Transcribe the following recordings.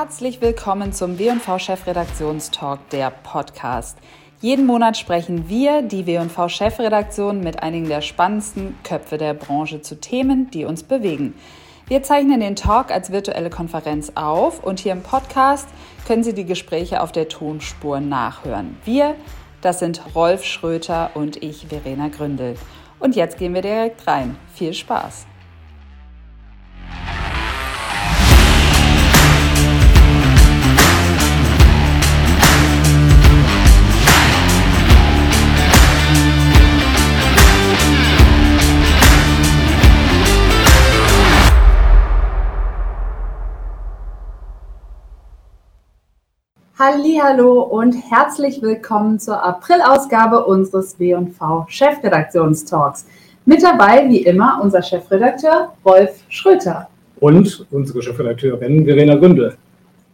Herzlich willkommen zum W&V Chefredaktionstalk, der Podcast. Jeden Monat sprechen wir, die W&V Chefredaktion, mit einigen der spannendsten Köpfe der Branche zu Themen, die uns bewegen. Wir zeichnen den Talk als virtuelle Konferenz auf und hier im Podcast können Sie die Gespräche auf der Tonspur nachhören. Wir, das sind Rolf Schröter und ich, Verena Gründel. Und jetzt gehen wir direkt rein. Viel Spaß! Hallo und herzlich willkommen zur Aprilausgabe unseres W&V Chefredaktionstalks. Mit dabei wie immer unser Chefredakteur Rolf Schröter und unsere Chefredakteurin Verena Gündel.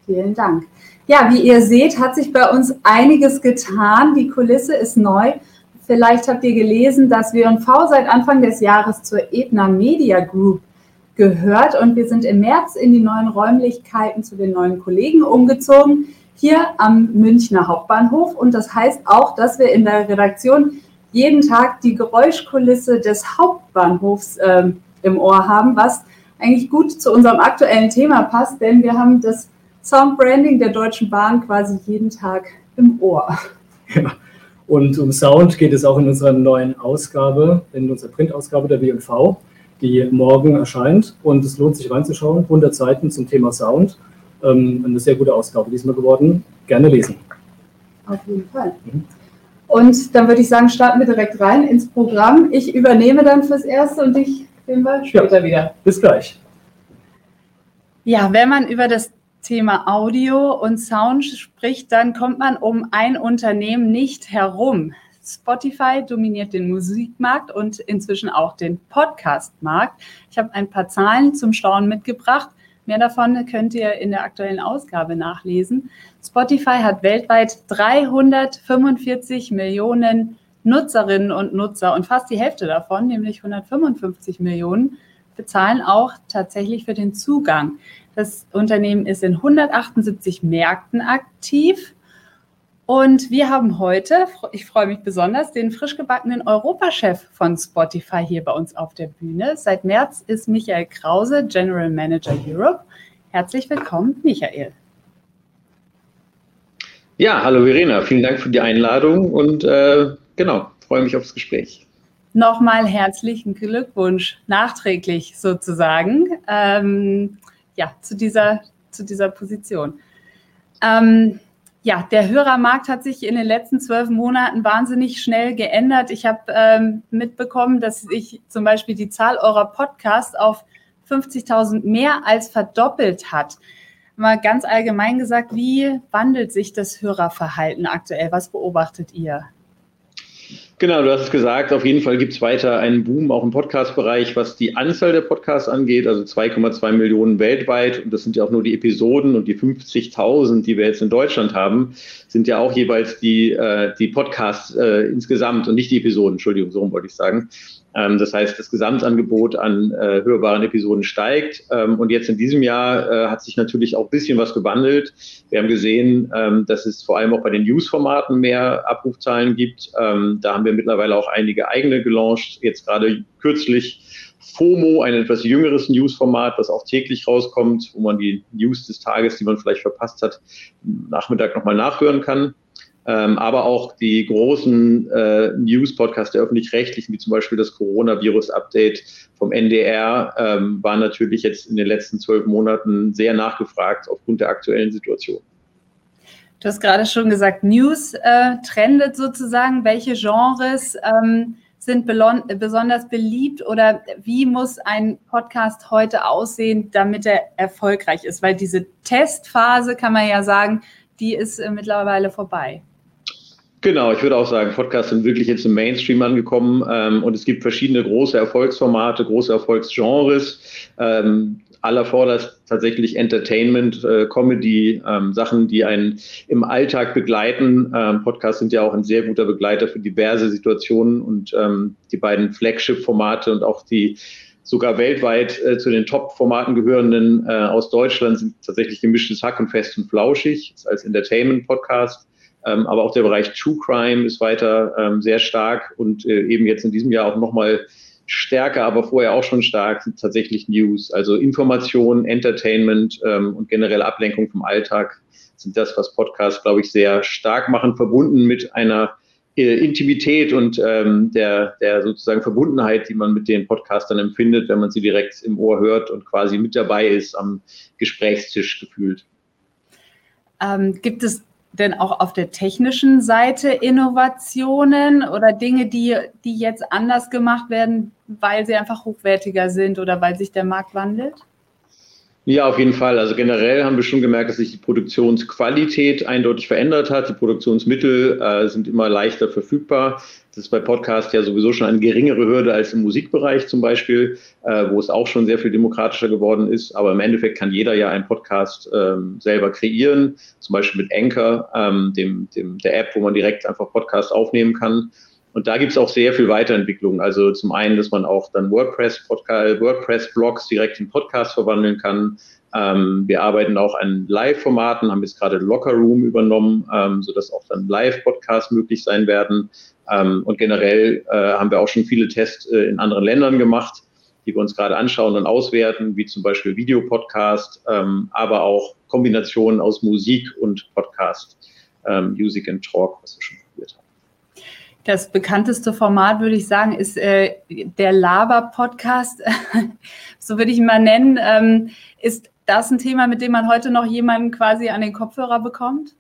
Vielen Dank. Ja, wie ihr seht, hat sich bei uns einiges getan. Die Kulisse ist neu. Vielleicht habt ihr gelesen, dass W&V seit Anfang des Jahres zur Ebner Media Group gehört und wir sind im März in die neuen Räumlichkeiten zu den neuen Kollegen umgezogen hier am Münchner Hauptbahnhof. Und das heißt auch, dass wir in der Redaktion jeden Tag die Geräuschkulisse des Hauptbahnhofs äh, im Ohr haben, was eigentlich gut zu unserem aktuellen Thema passt, denn wir haben das Soundbranding der Deutschen Bahn quasi jeden Tag im Ohr. Ja. Und um Sound geht es auch in unserer neuen Ausgabe, in unserer Printausgabe der W&V, die morgen erscheint. Und es lohnt sich reinzuschauen. 100 Seiten zum Thema Sound. Ähm, eine sehr gute Ausgabe diesmal geworden. Gerne lesen. Auf jeden Fall. Mhm. Und dann würde ich sagen, starten wir direkt rein ins Programm. Ich übernehme dann fürs Erste und dich sehen wir später ja. wieder. Bis gleich. Ja, wenn man über das Thema Audio und Sound spricht, dann kommt man um ein Unternehmen nicht herum. Spotify dominiert den Musikmarkt und inzwischen auch den Podcastmarkt. Ich habe ein paar Zahlen zum Staunen mitgebracht. Mehr davon könnt ihr in der aktuellen Ausgabe nachlesen. Spotify hat weltweit 345 Millionen Nutzerinnen und Nutzer und fast die Hälfte davon, nämlich 155 Millionen, bezahlen auch tatsächlich für den Zugang. Das Unternehmen ist in 178 Märkten aktiv und wir haben heute, ich freue mich besonders, den frisch gebackenen Europachef von Spotify hier bei uns auf der Bühne. Seit März ist Michael Krause General Manager Europe. Herzlich willkommen, Michael. Ja, hallo Verena, vielen Dank für die Einladung und äh, genau, freue mich aufs Gespräch. Nochmal herzlichen Glückwunsch, nachträglich sozusagen, ähm, ja, zu dieser, zu dieser Position. Ähm, ja, der Hörermarkt hat sich in den letzten zwölf Monaten wahnsinnig schnell geändert. Ich habe ähm, mitbekommen, dass sich zum Beispiel die Zahl eurer Podcasts auf 50.000 mehr als verdoppelt hat. Mal ganz allgemein gesagt, wie wandelt sich das Hörerverhalten aktuell? Was beobachtet ihr? Genau, du hast es gesagt, auf jeden Fall gibt es weiter einen Boom auch im Podcast-Bereich, was die Anzahl der Podcasts angeht, also 2,2 Millionen weltweit. Und das sind ja auch nur die Episoden und die 50.000, die wir jetzt in Deutschland haben, sind ja auch jeweils die, äh, die Podcasts äh, insgesamt und nicht die Episoden, Entschuldigung, so wollte ich sagen. Ähm, das heißt, das Gesamtangebot an äh, hörbaren Episoden steigt. Ähm, und jetzt in diesem Jahr äh, hat sich natürlich auch ein bisschen was gewandelt. Wir haben gesehen, ähm, dass es vor allem auch bei den News-Formaten mehr Abrufzahlen gibt. Ähm, da haben wir mittlerweile auch einige eigene gelauncht. Jetzt gerade kürzlich FOMO, ein etwas jüngeres News-Format, das auch täglich rauskommt, wo man die News des Tages, die man vielleicht verpasst hat, Nachmittag nochmal nachhören kann ähm, aber auch die großen äh, News-Podcasts der öffentlich-rechtlichen, wie zum Beispiel das Coronavirus-Update vom NDR, ähm, waren natürlich jetzt in den letzten zwölf Monaten sehr nachgefragt aufgrund der aktuellen Situation. Du hast gerade schon gesagt, News äh, trendet sozusagen. Welche Genres ähm, sind besonders beliebt oder wie muss ein Podcast heute aussehen, damit er erfolgreich ist? Weil diese Testphase, kann man ja sagen, die ist äh, mittlerweile vorbei. Genau, ich würde auch sagen, Podcasts sind wirklich jetzt im Mainstream angekommen ähm, und es gibt verschiedene große Erfolgsformate, große Erfolgsgenres. Ähm, aller vorderst tatsächlich Entertainment, äh, Comedy, ähm, Sachen, die einen im Alltag begleiten. Ähm, Podcasts sind ja auch ein sehr guter Begleiter für diverse Situationen und ähm, die beiden Flagship-Formate und auch die sogar weltweit äh, zu den Top-Formaten gehörenden äh, aus Deutschland sind tatsächlich gemischtes Hack und Fest und Flauschig als Entertainment-Podcast. Ähm, aber auch der Bereich True Crime ist weiter ähm, sehr stark und äh, eben jetzt in diesem Jahr auch nochmal stärker, aber vorher auch schon stark sind tatsächlich News. Also Information, Entertainment ähm, und generelle Ablenkung vom Alltag sind das, was Podcasts, glaube ich, sehr stark machen, verbunden mit einer äh, Intimität und ähm, der, der sozusagen Verbundenheit, die man mit den Podcastern empfindet, wenn man sie direkt im Ohr hört und quasi mit dabei ist am Gesprächstisch gefühlt. Ähm, gibt es denn auch auf der technischen Seite Innovationen oder Dinge, die, die jetzt anders gemacht werden, weil sie einfach hochwertiger sind oder weil sich der Markt wandelt? Ja, auf jeden Fall. Also generell haben wir schon gemerkt, dass sich die Produktionsqualität eindeutig verändert hat. Die Produktionsmittel äh, sind immer leichter verfügbar. Das ist bei Podcast ja sowieso schon eine geringere Hürde als im Musikbereich zum Beispiel, äh, wo es auch schon sehr viel demokratischer geworden ist. Aber im Endeffekt kann jeder ja einen Podcast ähm, selber kreieren, zum Beispiel mit Anchor, ähm, dem, dem, der App, wo man direkt einfach Podcast aufnehmen kann. Und da gibt es auch sehr viel Weiterentwicklung. Also zum einen, dass man auch dann WordPress, WordPress-Blogs direkt in Podcast verwandeln kann. Ähm, wir arbeiten auch an Live-Formaten, haben jetzt gerade Locker Room übernommen, ähm, sodass auch dann Live-Podcasts möglich sein werden. Ähm, und generell äh, haben wir auch schon viele Tests äh, in anderen Ländern gemacht, die wir uns gerade anschauen und auswerten, wie zum Beispiel Videopodcast, ähm, aber auch Kombinationen aus Musik und Podcast, ähm, Music and Talk, was wir schon das bekannteste Format, würde ich sagen, ist äh, der Laber-Podcast. so würde ich ihn mal nennen. Ähm, ist das ein Thema, mit dem man heute noch jemanden quasi an den Kopfhörer bekommt?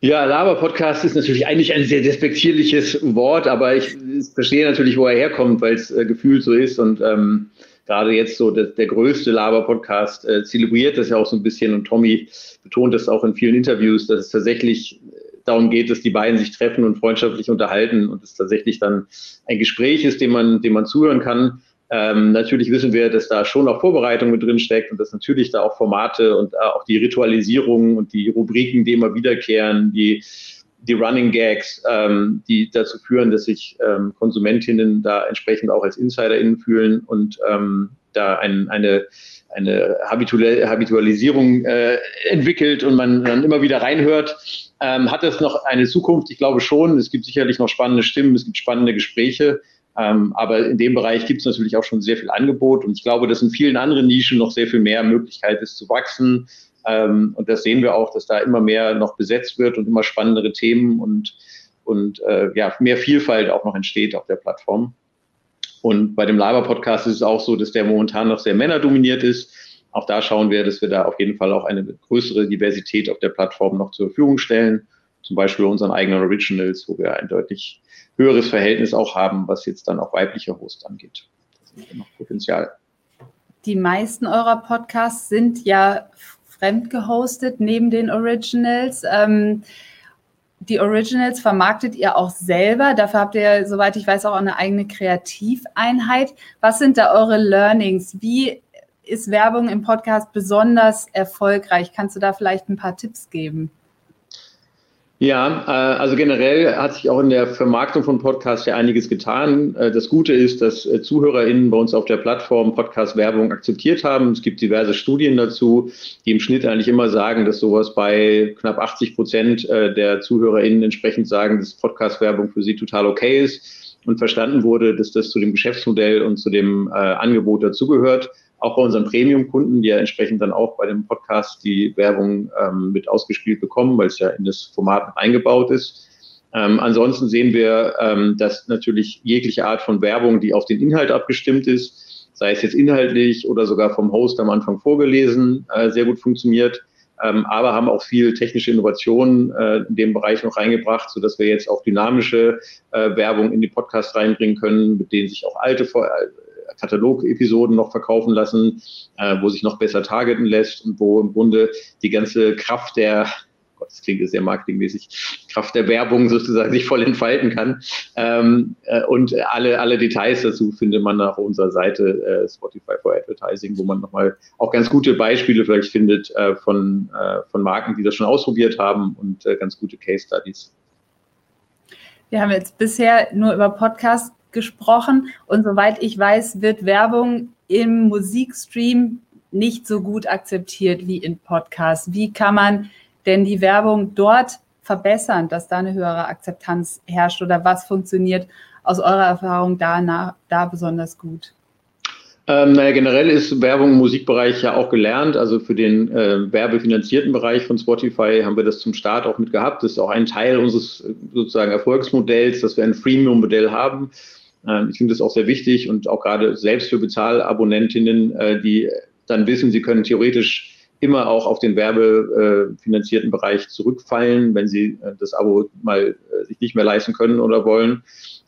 Ja, Laber-Podcast ist natürlich eigentlich ein sehr despektierliches Wort, aber ich, verstehe natürlich, wo er herkommt, weil es äh, gefühlt so ist und ähm, gerade jetzt so der, der größte Laber-Podcast äh, zelebriert das ja auch so ein bisschen und Tommy betont das auch in vielen Interviews, dass es tatsächlich darum geht, dass die beiden sich treffen und freundschaftlich unterhalten und es tatsächlich dann ein Gespräch ist, dem man, dem man zuhören kann. Ähm, natürlich wissen wir, dass da schon auch Vorbereitung mit drin steckt und dass natürlich da auch Formate und äh, auch die Ritualisierung und die Rubriken, die immer wiederkehren, die, die Running Gags, ähm, die dazu führen, dass sich ähm, Konsumentinnen da entsprechend auch als InsiderInnen fühlen und ähm, da ein, eine, eine Habitualisierung äh, entwickelt und man dann immer wieder reinhört. Ähm, hat es noch eine Zukunft? Ich glaube schon. Es gibt sicherlich noch spannende Stimmen, es gibt spannende Gespräche. Ähm, aber in dem Bereich gibt es natürlich auch schon sehr viel Angebot. Und ich glaube, dass in vielen anderen Nischen noch sehr viel mehr Möglichkeit ist zu wachsen. Ähm, und das sehen wir auch, dass da immer mehr noch besetzt wird und immer spannendere Themen und, und äh, ja, mehr Vielfalt auch noch entsteht auf der Plattform. Und bei dem Laber-Podcast ist es auch so, dass der momentan noch sehr männerdominiert ist auch da schauen wir, dass wir da auf jeden Fall auch eine größere Diversität auf der Plattform noch zur Verfügung stellen. Zum Beispiel unseren eigenen Originals, wo wir ein deutlich höheres Verhältnis auch haben, was jetzt dann auch weibliche Hosts angeht. Da sind noch Potenzial. Die meisten eurer Podcasts sind ja fremd gehostet neben den Originals. Ähm, die Originals vermarktet ihr auch selber. Dafür habt ihr, soweit ich weiß, auch eine eigene Kreativeinheit. Was sind da eure Learnings? Wie ist Werbung im Podcast besonders erfolgreich? Kannst du da vielleicht ein paar Tipps geben? Ja, äh, also generell hat sich auch in der Vermarktung von Podcasts ja einiges getan. Äh, das Gute ist, dass äh, ZuhörerInnen bei uns auf der Plattform Podcast-Werbung akzeptiert haben. Es gibt diverse Studien dazu, die im Schnitt eigentlich immer sagen, dass sowas bei knapp 80 Prozent der ZuhörerInnen entsprechend sagen, dass Podcast-Werbung für sie total okay ist und verstanden wurde, dass das zu dem Geschäftsmodell und zu dem Angebot dazugehört auch bei unseren Premium-Kunden, die ja entsprechend dann auch bei dem Podcast die Werbung ähm, mit ausgespielt bekommen, weil es ja in das Format eingebaut ist. Ähm, ansonsten sehen wir, ähm, dass natürlich jegliche Art von Werbung, die auf den Inhalt abgestimmt ist, sei es jetzt inhaltlich oder sogar vom Host am Anfang vorgelesen, äh, sehr gut funktioniert. Ähm, aber haben auch viel technische Innovationen äh, in dem Bereich noch reingebracht, so dass wir jetzt auch dynamische äh, Werbung in die Podcasts reinbringen können, mit denen sich auch alte, Katalog-Episoden noch verkaufen lassen, äh, wo sich noch besser targeten lässt und wo im Grunde die ganze Kraft der Gott, das klingt sehr marketingmäßig, Kraft der Werbung sozusagen sich voll entfalten kann. Ähm, äh, und alle, alle Details dazu findet man auf unserer Seite äh, Spotify for Advertising, wo man nochmal auch ganz gute Beispiele vielleicht findet äh, von, äh, von Marken, die das schon ausprobiert haben und äh, ganz gute Case Studies. Wir haben jetzt bisher nur über Podcasts gesprochen. Und soweit ich weiß, wird Werbung im Musikstream nicht so gut akzeptiert wie in Podcasts. Wie kann man denn die Werbung dort verbessern, dass da eine höhere Akzeptanz herrscht oder was funktioniert aus eurer Erfahrung da, da besonders gut? Ähm, naja, generell ist Werbung im Musikbereich ja auch gelernt. Also für den äh, werbefinanzierten Bereich von Spotify haben wir das zum Start auch mit gehabt. Das ist auch ein Teil unseres sozusagen Erfolgsmodells, dass wir ein Freemium-Modell haben. Ähm, ich finde das auch sehr wichtig und auch gerade selbst für Bezahlabonnentinnen, äh, die dann wissen, sie können theoretisch immer auch auf den werbefinanzierten Bereich zurückfallen, wenn sie äh, das Abo mal äh, sich nicht mehr leisten können oder wollen.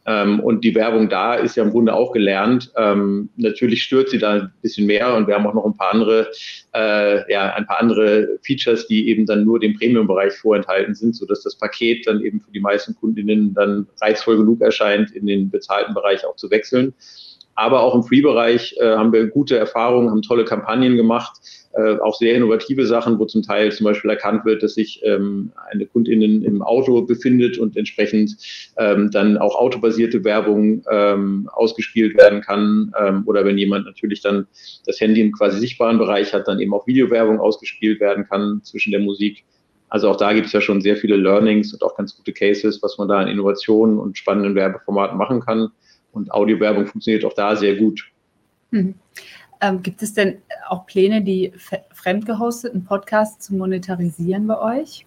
Ähm, und die Werbung da ist ja im Grunde auch gelernt. Ähm, natürlich stört sie da ein bisschen mehr und wir haben auch noch ein paar andere, äh, ja, ein paar andere Features, die eben dann nur dem Premium-Bereich vorenthalten sind, sodass das Paket dann eben für die meisten Kundinnen dann reizvoll genug erscheint, in den bezahlten Bereich auch zu wechseln. Aber auch im Free-Bereich äh, haben wir gute Erfahrungen, haben tolle Kampagnen gemacht, äh, auch sehr innovative Sachen, wo zum Teil zum Beispiel erkannt wird, dass sich ähm, eine Kundin im Auto befindet und entsprechend ähm, dann auch autobasierte Werbung ähm, ausgespielt werden kann. Ähm, oder wenn jemand natürlich dann das Handy im quasi sichtbaren Bereich hat, dann eben auch Videowerbung ausgespielt werden kann zwischen der Musik. Also auch da gibt es ja schon sehr viele Learnings und auch ganz gute Cases, was man da an Innovationen und spannenden Werbeformaten machen kann. Und Audiowerbung funktioniert auch da sehr gut. Mhm. Ähm, gibt es denn auch Pläne, die fremdgehosteten Podcasts zu monetarisieren bei euch?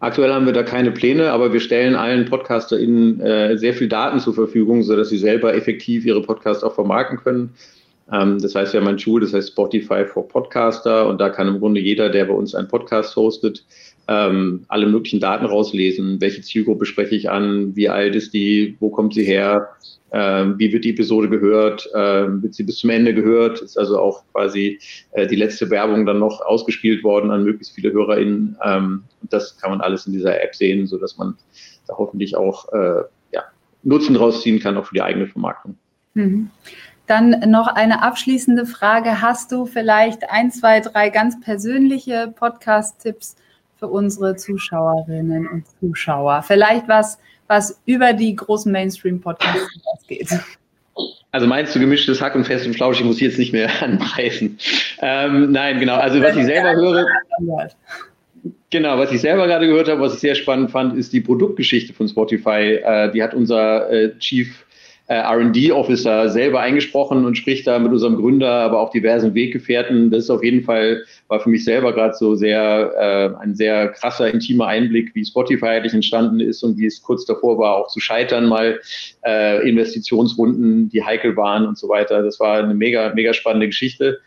Aktuell haben wir da keine Pläne, aber wir stellen allen PodcasterInnen äh, sehr viel Daten zur Verfügung, sodass sie selber effektiv ihre Podcasts auch vermarkten können. Ähm, das heißt, wir haben ein Tool, das heißt Spotify for Podcaster und da kann im Grunde jeder, der bei uns einen Podcast hostet, ähm, alle möglichen Daten rauslesen. Welche Zielgruppe spreche ich an? Wie alt ist die? Wo kommt sie her? Ähm, wie wird die Episode gehört? Ähm, wird sie bis zum Ende gehört? Ist also auch quasi äh, die letzte Werbung dann noch ausgespielt worden an möglichst viele HörerInnen. Ähm, das kann man alles in dieser App sehen, sodass man da hoffentlich auch äh, ja, Nutzen rausziehen kann, auch für die eigene Vermarktung. Mhm. Dann noch eine abschließende Frage. Hast du vielleicht ein, zwei, drei ganz persönliche Podcast-Tipps für unsere Zuschauerinnen und Zuschauer? Vielleicht was, was über die großen Mainstream-Podcasts geht. Also meinst du gemischtes Hack und fest und flauschig, ich muss jetzt nicht mehr anpreisen. Ähm, nein, genau. Also was ich selber höre. Genau, was ich selber gerade gehört habe, was ich sehr spannend fand, ist die Produktgeschichte von Spotify. Äh, die hat unser äh, Chief RD-Officer selber eingesprochen und spricht da mit unserem Gründer, aber auch diversen Weggefährten. Das ist auf jeden Fall, war für mich selber gerade so sehr äh, ein sehr krasser, intimer Einblick, wie Spotify eigentlich entstanden ist und wie es kurz davor war, auch zu scheitern, mal äh, Investitionsrunden, die heikel waren und so weiter. Das war eine mega, mega spannende Geschichte.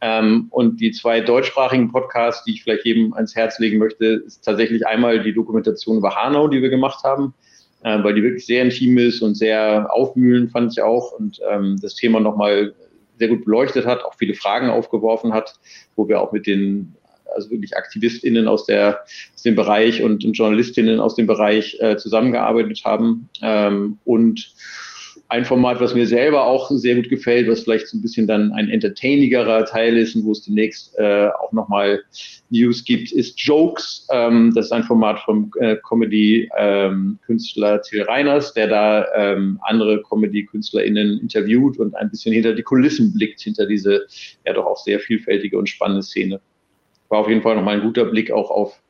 Ähm, und die zwei deutschsprachigen Podcasts, die ich vielleicht jedem ans Herz legen möchte, ist tatsächlich einmal die Dokumentation über Hanau, die wir gemacht haben äh, weil die wirklich sehr intim ist und sehr aufwühlend, fand ich auch. Und ähm, das Thema nochmal sehr gut beleuchtet hat, auch viele Fragen aufgeworfen hat, wo wir auch mit den also wirklich AktivistInnen aus, der, aus dem Bereich und, und JournalistInnen aus dem Bereich äh, zusammengearbeitet haben. Ähm, und ein Format, was mir selber auch sehr gut gefällt, was vielleicht so ein bisschen dann ein entertainigerer Teil ist und wo es demnächst äh, auch nochmal News gibt, ist Jokes. Ähm, das ist ein Format vom äh, Comedy-Künstler ähm, Till Reiners, der da ähm, andere Comedy-KünstlerInnen interviewt und ein bisschen hinter die Kulissen blickt, hinter diese ja doch auch sehr vielfältige und spannende Szene. War auf jeden Fall nochmal ein guter Blick auch auf,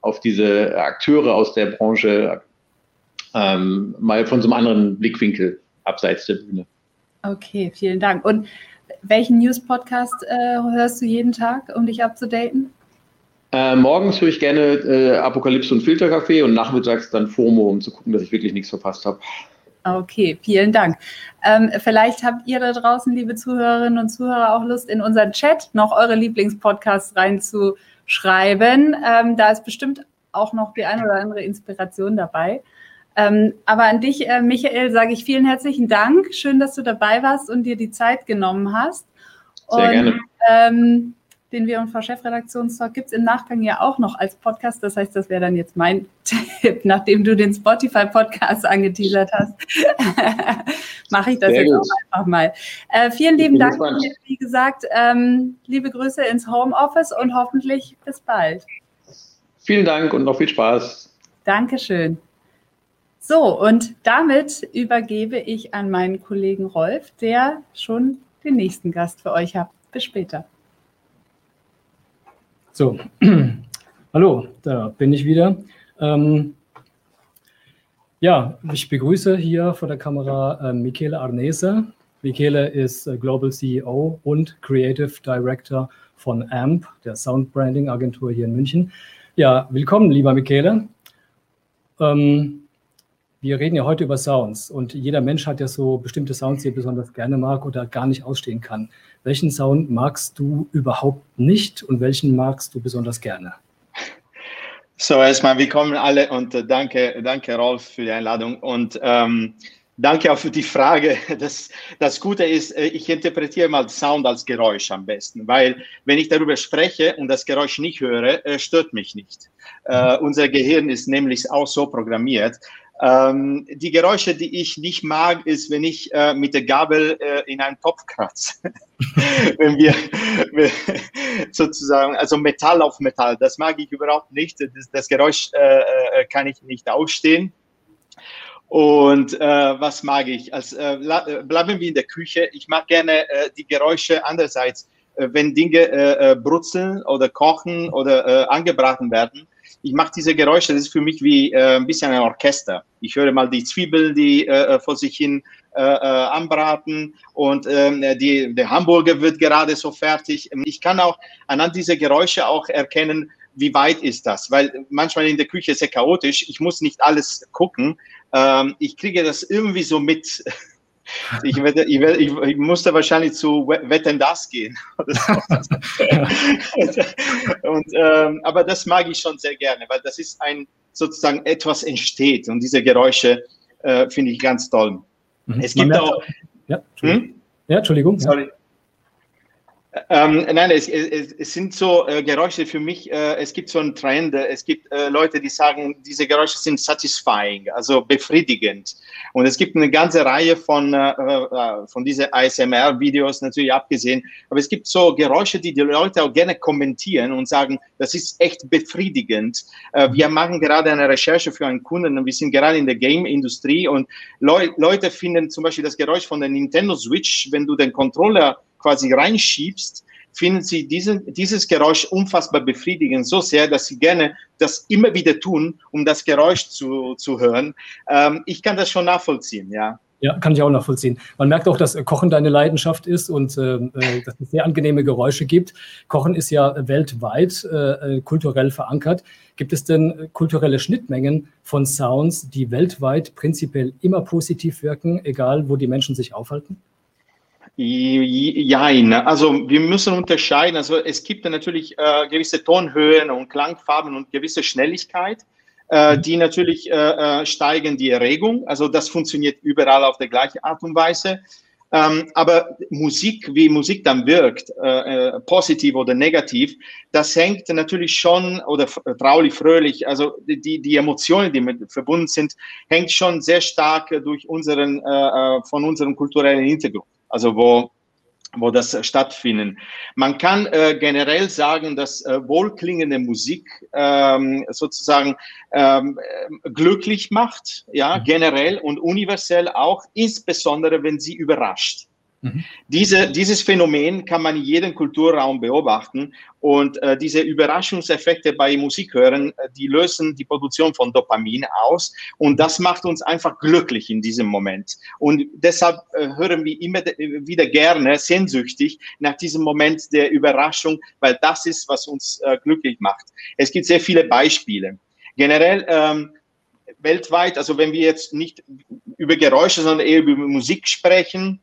auf diese Akteure aus der Branche, ähm, mal von so einem anderen Blickwinkel abseits der Bühne. Okay, vielen Dank. Und welchen News-Podcast äh, hörst du jeden Tag, um dich abzudaten? Äh, morgens höre ich gerne äh, Apokalypse und Filterkaffee und nachmittags dann FOMO, um zu gucken, dass ich wirklich nichts verpasst habe. Okay, vielen Dank. Ähm, vielleicht habt ihr da draußen, liebe Zuhörerinnen und Zuhörer, auch Lust, in unseren Chat noch eure Lieblingspodcasts reinzuschreiben. Ähm, da ist bestimmt auch noch die eine oder andere Inspiration dabei. Ähm, aber an dich, äh, Michael, sage ich vielen herzlichen Dank. Schön, dass du dabei warst und dir die Zeit genommen hast. Sehr und, gerne. Ähm, den Wir und Frau Chefredaktionstalk gibt es im Nachgang ja auch noch als Podcast. Das heißt, das wäre dann jetzt mein Tipp, nachdem du den Spotify-Podcast angeteasert hast. Mache ich das Sehr jetzt gut. auch einfach mal. Äh, vielen lieben Dank. Wie gesagt, ähm, liebe Grüße ins Homeoffice und hoffentlich bis bald. Vielen Dank und noch viel Spaß. Dankeschön. So, und damit übergebe ich an meinen Kollegen Rolf, der schon den nächsten Gast für euch hat. Bis später. So, hallo, da bin ich wieder. Ähm, ja, ich begrüße hier vor der Kamera äh, Michele Arnese. Michele ist äh, Global CEO und Creative Director von AMP, der Sound Branding Agentur hier in München. Ja, willkommen, lieber Michele. Ähm, wir reden ja heute über Sounds und jeder Mensch hat ja so bestimmte Sounds, die er besonders gerne mag oder gar nicht ausstehen kann. Welchen Sound magst du überhaupt nicht und welchen magst du besonders gerne? So, erstmal willkommen alle und äh, danke, danke Rolf für die Einladung und ähm, danke auch für die Frage. Das, das Gute ist, äh, ich interpretiere mal Sound als Geräusch am besten, weil wenn ich darüber spreche und das Geräusch nicht höre, äh, stört mich nicht. Äh, unser Gehirn ist nämlich auch so programmiert, ähm, die Geräusche, die ich nicht mag, ist, wenn ich äh, mit der Gabel äh, in einen Topf kratze. wenn wir, sozusagen, also Metall auf Metall, das mag ich überhaupt nicht. Das, das Geräusch äh, äh kann ich nicht ausstehen. Und äh, was mag ich? Also, äh, bleiben wir in der Küche. Ich mag gerne die Geräusche andererseits, wenn Dinge brutzeln oder kochen oder angebraten werden ich mache diese Geräusche, das ist für mich wie äh, ein bisschen ein Orchester. Ich höre mal die Zwiebeln, die äh, vor sich hin äh, äh, anbraten und ähm, die, der Hamburger wird gerade so fertig. Ich kann auch anhand dieser Geräusche auch erkennen, wie weit ist das? Weil manchmal in der Küche ist sehr chaotisch. Ich muss nicht alles gucken. Ähm, ich kriege das irgendwie so mit. Ich, werde, ich, werde, ich, musste wahrscheinlich zu Wetten das gehen. und, ähm, aber das mag ich schon sehr gerne, weil das ist ein sozusagen etwas entsteht und diese Geräusche äh, finde ich ganz toll. Mhm. Es gibt auch. Ja, Entschuldigung. Hm? Ja, Entschuldigung. Sorry. Ja. Ähm, nein, es, es, es, sind so äh, Geräusche für mich, äh, es gibt so einen Trend, äh, es gibt äh, Leute, die sagen, diese Geräusche sind satisfying, also befriedigend. Und es gibt eine ganze Reihe von, äh, äh, von diesen ASMR-Videos natürlich abgesehen, aber es gibt so Geräusche, die die Leute auch gerne kommentieren und sagen, das ist echt befriedigend. wir machen gerade eine Recherche für einen Kunden und wir sind gerade in der Game-Industrie und Leu Leute finden zum Beispiel das Geräusch von der Nintendo Switch, wenn du den Controller quasi reinschiebst, finden sie diesen, dieses Geräusch unfassbar befriedigend, so sehr, dass sie gerne das immer wieder tun, um das Geräusch zu, zu hören. Ähm, ich kann das schon nachvollziehen, ja. Ja, kann ich auch nachvollziehen. Man merkt auch, dass Kochen deine Leidenschaft ist und äh, äh dass es sehr angenehme Geräusche gibt. Kochen ist ja weltweit äh, äh, kulturell verankert. Gibt es denn kulturelle Schnittmengen von Sounds, die weltweit prinzipiell immer positiv wirken, egal wo die Menschen sich aufhalten? Jein, also wir müssen unterscheiden. Also es gibt natürlich äh, gewisse Tonhöhen und Klangfarben und gewisse Schnelligkeit, äh, mhm. die natürlich äh, äh, steigen die Erregung. Also das funktioniert überall auf der gleiche Art und Weise. Ähm, aber Musik, wie Musik dann wirkt, äh, äh, positiv oder negativ, das hängt natürlich schon, oder traulich, fröhlich, also die, die Emotionen, die mit verbunden sind, hängt schon sehr stark durch unseren, äh, von unserem kulturellen Hintergrund also wo, wo das stattfindet. Man kann äh, generell sagen, dass äh, wohlklingende Musik ähm, sozusagen ähm, glücklich macht, ja, mhm. generell und universell auch, insbesondere wenn sie überrascht. Mhm. Diese, dieses Phänomen kann man in jedem Kulturraum beobachten und äh, diese Überraschungseffekte bei Musikhören, äh, die lösen die Produktion von Dopamin aus und das macht uns einfach glücklich in diesem Moment. Und deshalb äh, hören wir immer wieder gerne sehnsüchtig nach diesem Moment der Überraschung, weil das ist, was uns äh, glücklich macht. Es gibt sehr viele Beispiele. Generell ähm, weltweit, also wenn wir jetzt nicht über Geräusche, sondern eher über Musik sprechen,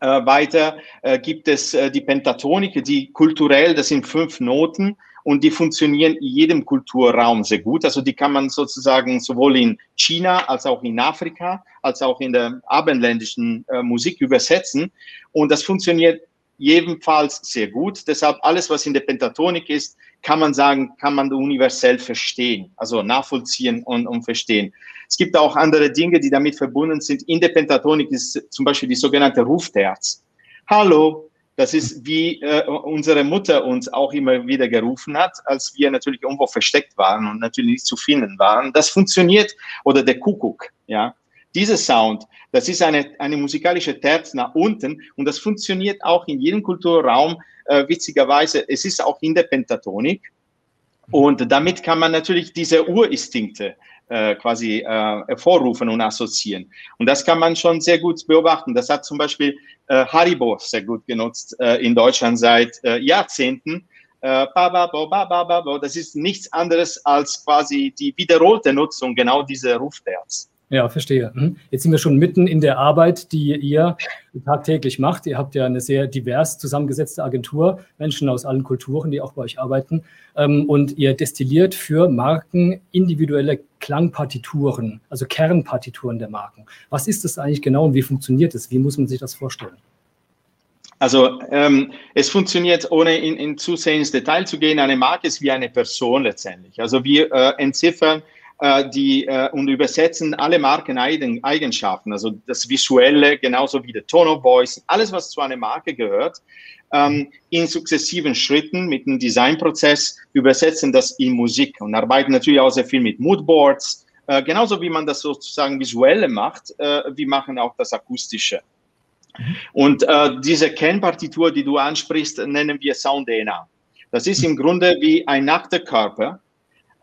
äh, weiter äh, gibt es äh, die Pentatonik, die kulturell, das sind fünf Noten und die funktionieren in jedem Kulturraum sehr gut. Also die kann man sozusagen sowohl in China als auch in Afrika, als auch in der abendländischen äh, Musik übersetzen. Und das funktioniert jedenfalls sehr gut. Deshalb alles, was in der Pentatonik ist, kann man sagen, kann man universell verstehen, also nachvollziehen und, und verstehen. Es gibt auch andere Dinge, die damit verbunden sind. In der Pentatonik ist zum Beispiel die sogenannte Rufterz. Hallo, Das ist, wie äh, unsere Mutter uns auch immer wieder gerufen hat, als wir natürlich irgendwo versteckt waren und natürlich nicht zu finden waren. Das funktioniert, oder der Kuckuck, ja. Dieser Sound, das ist eine, eine musikalische Terz nach unten und das funktioniert auch in jedem Kulturraum, äh, witzigerweise. Es ist auch in der Pentatonik. Und damit kann man natürlich diese Urinstinkte äh, quasi äh, hervorrufen und assoziieren. Und das kann man schon sehr gut beobachten. Das hat zum Beispiel äh, Haribo sehr gut genutzt äh, in Deutschland seit äh, Jahrzehnten. Äh, das ist nichts anderes als quasi die wiederholte Nutzung genau dieser Rufterz. Ja, verstehe. Mhm. Jetzt sind wir schon mitten in der Arbeit, die ihr tagtäglich macht. Ihr habt ja eine sehr divers zusammengesetzte Agentur, Menschen aus allen Kulturen, die auch bei euch arbeiten. Ähm, und ihr destilliert für Marken individuelle Klangpartituren, also Kernpartituren der Marken. Was ist das eigentlich genau und wie funktioniert es? Wie muss man sich das vorstellen? Also ähm, es funktioniert, ohne in, in zu sehr ins Detail zu gehen, eine Marke ist wie eine Person letztendlich. Also wir äh, entziffern äh, die äh, und übersetzen alle Markeneigenschaften, also das Visuelle, genauso wie der Tone of Voice, alles, was zu einer Marke gehört, ähm, in sukzessiven Schritten mit dem Designprozess übersetzen das in Musik und arbeiten natürlich auch sehr viel mit Moodboards, äh, genauso wie man das sozusagen visuelle macht, äh, wir machen auch das akustische. Und äh, diese Kernpartitur, die du ansprichst, nennen wir Sound DNA. Das ist im Grunde wie ein nackter Körper,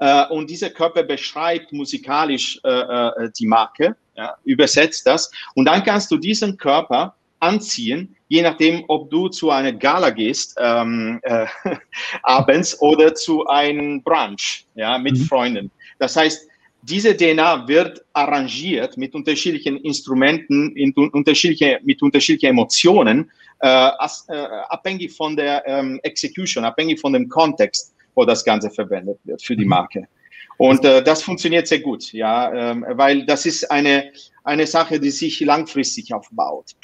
äh, und dieser Körper beschreibt musikalisch äh, äh, die Marke, ja, übersetzt das. Und dann kannst du diesen Körper anziehen, je nachdem, ob du zu einer Gala gehst ähm, äh, abends oder zu einem Brunch ja, mit mhm. Freunden. Das heißt, diese DNA wird arrangiert mit unterschiedlichen Instrumenten, in, unterschiedliche, mit unterschiedlichen Emotionen, äh, as, äh, abhängig von der ähm, Execution, abhängig von dem Kontext wo das Ganze verwendet wird für die mhm. Marke. Und äh, das funktioniert sehr gut, ja, ähm, weil das ist eine, eine Sache, die sich langfristig aufbaut.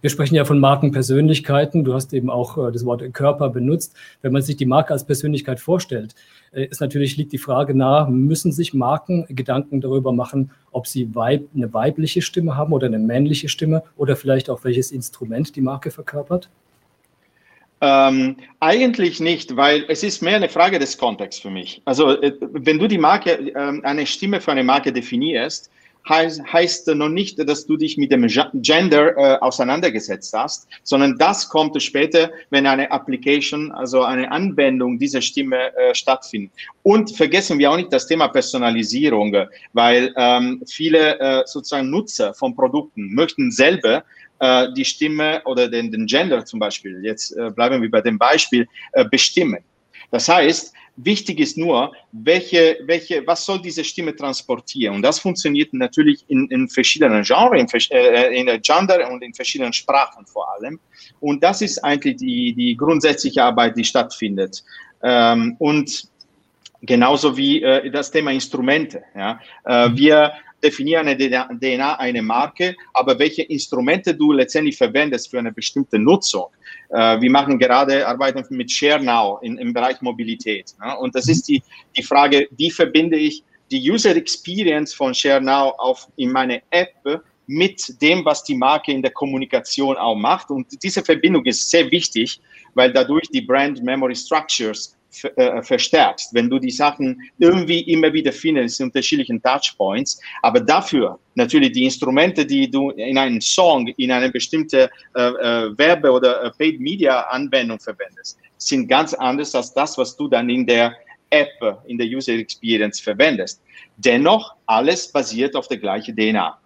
Wir sprechen ja von Markenpersönlichkeiten. Du hast eben auch äh, das Wort Körper benutzt. Wenn man sich die Marke als Persönlichkeit vorstellt, äh, ist natürlich liegt die Frage nahe, müssen sich Marken Gedanken darüber machen, ob sie weib, eine weibliche Stimme haben oder eine männliche Stimme oder vielleicht auch welches Instrument die Marke verkörpert? Ähm, eigentlich nicht, weil es ist mehr eine Frage des Kontexts für mich. Also äh, wenn du die Marke, äh, eine Stimme für eine Marke definierst, heißt, heißt noch nicht, dass du dich mit dem Gender äh, auseinandergesetzt hast, sondern das kommt später, wenn eine Application, also eine Anwendung dieser Stimme äh, stattfindet. Und vergessen wir auch nicht das Thema Personalisierung, weil ähm, viele äh, sozusagen Nutzer von Produkten möchten selber äh, die Stimme oder den, den Gender zum Beispiel, jetzt äh, bleiben wir bei dem Beispiel, äh, bestimmen. Das heißt, wichtig ist nur, welche, welche, was soll diese Stimme transportieren? Und das funktioniert natürlich in, in verschiedenen Genres, in, äh, in Gender und in verschiedenen Sprachen vor allem. Und das ist eigentlich die, die grundsätzliche Arbeit, die stattfindet. Ähm, und genauso wie äh, das Thema Instrumente. Ja? Äh, wir definiere eine DNA, eine Marke, aber welche Instrumente du letztendlich verwendest für eine bestimmte Nutzung. Äh, wir machen gerade Arbeiten mit ShareNow in, im Bereich Mobilität. Ne? Und das ist die, die Frage, wie verbinde ich die User Experience von ShareNow auf, in meine App mit dem, was die Marke in der Kommunikation auch macht. Und diese Verbindung ist sehr wichtig, weil dadurch die Brand Memory Structures äh, verstärkst, wenn du die Sachen irgendwie immer wieder findest in unterschiedlichen Touchpoints. Aber dafür natürlich die Instrumente, die du in einem Song, in eine bestimmte äh, äh, Werbe- oder äh, Paid-Media-Anwendung verwendest, sind ganz anders als das, was du dann in der App, in der User Experience verwendest. Dennoch, alles basiert auf der gleichen DNA.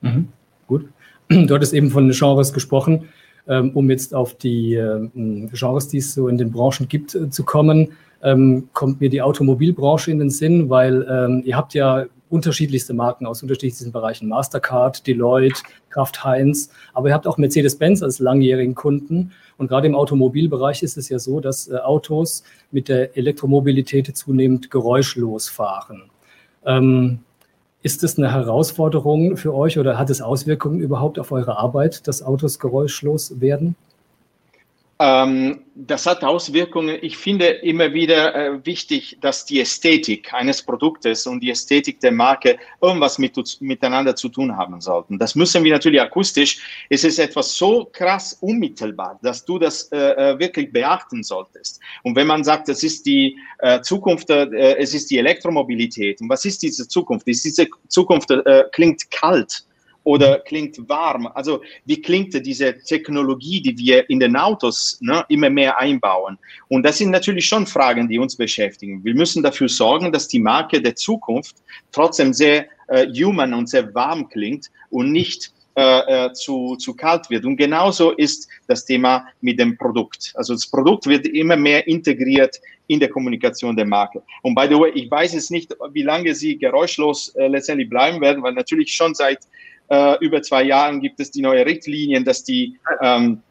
Mhm. Gut. Du hattest eben von Genres gesprochen. Ähm, um jetzt auf die ähm, Genres, die es so in den Branchen gibt, äh, zu kommen, ähm, kommt mir die Automobilbranche in den Sinn, weil ihr habt ja unterschiedlichste Marken aus unterschiedlichsten Bereichen, Mastercard, Deloitte, Kraft Heinz, aber ihr habt auch Mercedes-Benz als langjährigen Kunden. Und gerade im Automobilbereich ist es ja so, dass äh, Autos mit der Elektromobilität zunehmend geräuschlos fahren. Ähm, ist das eine Herausforderung für euch oder hat es Auswirkungen überhaupt auf eure Arbeit, dass Autos geräuschlos werden? Ähm, das hat Auswirkungen. Ich finde immer wieder äh, wichtig, dass die Ästhetik eines Produktes und die Ästhetik der Marke irgendwas mit, miteinander zu tun haben sollten. Das müssen wir natürlich akustisch. Es ist etwas so krass unmittelbar, dass du das äh, äh wirklich beachten solltest. Und wenn man sagt, es ist die äh, Zukunft, äh, es ist die Elektromobilität. Und was ist diese Zukunft? Diese Zukunft äh, klingt kalt oder klingt warm? Also wie klingt diese Technologie, die wir in den Autos ne, immer mehr einbauen? Und das sind natürlich schon Fragen, die uns beschäftigen. Wir müssen dafür sorgen, dass die Marke der Zukunft trotzdem sehr äh, human und sehr warm klingt und nicht äh, äh, zu, zu kalt wird. Und genauso ist das Thema mit dem Produkt. Also das Produkt wird immer mehr integriert in der Kommunikation der Marke. Und by the way, ich weiß jetzt nicht, wie lange sie geräuschlos äh, letztendlich bleiben werden, weil natürlich schon seit äh, über zwei Jahren gibt es die neue Richtlinien, dass die, ähm,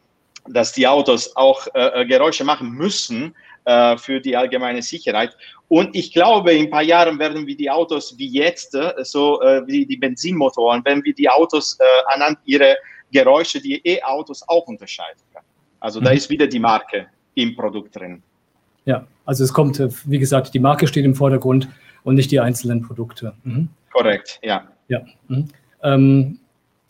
dass die Autos auch äh, äh, Geräusche machen müssen äh, für die allgemeine Sicherheit. Und ich glaube, in ein paar Jahren werden wir die Autos wie jetzt, äh, so äh, wie die Benzinmotoren, werden wir die Autos anhand ihrer Geräusche, die E-Autos auch unterscheiden können. Also mhm. da ist wieder die Marke im Produkt drin. Ja, also es kommt, wie gesagt, die Marke steht im Vordergrund und nicht die einzelnen Produkte. Mhm. Korrekt, ja. Ja. Mhm. Ähm,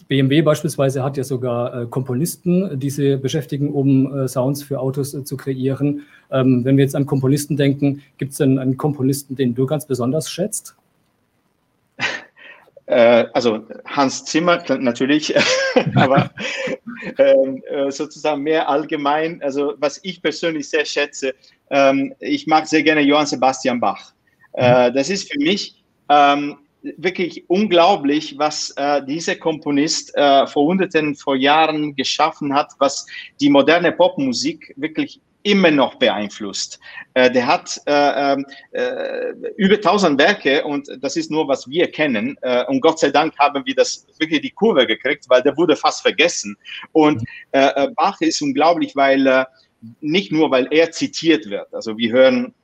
BMW beispielsweise hat ja sogar äh, Komponisten, die sie beschäftigen, um äh, Sounds für Autos äh, zu kreieren. Ähm, wenn wir jetzt an Komponisten denken, gibt es denn einen Komponisten, den du ganz besonders schätzt? Äh, also Hans Zimmer natürlich, aber ähm, äh, sozusagen mehr allgemein. Also was ich persönlich sehr schätze, ähm, ich mag sehr gerne Johann Sebastian Bach. Äh, mhm. das ist für mich ähm, wirklich unglaublich, was äh, dieser Komponist äh, vor Hunderten, vor Jahren geschaffen hat, was die moderne Popmusik wirklich immer noch beeinflusst. Äh, der hat äh, ähm, äh, über 1000 Werke und das ist nur, was wir kennen. Äh, und Gott sei Dank haben wir das wirklich die Kurve gekriegt, weil der wurde fast vergessen. Und äh, äh Bach ist unglaublich, weil nicht nur, weil er zitiert wird. Also wir hören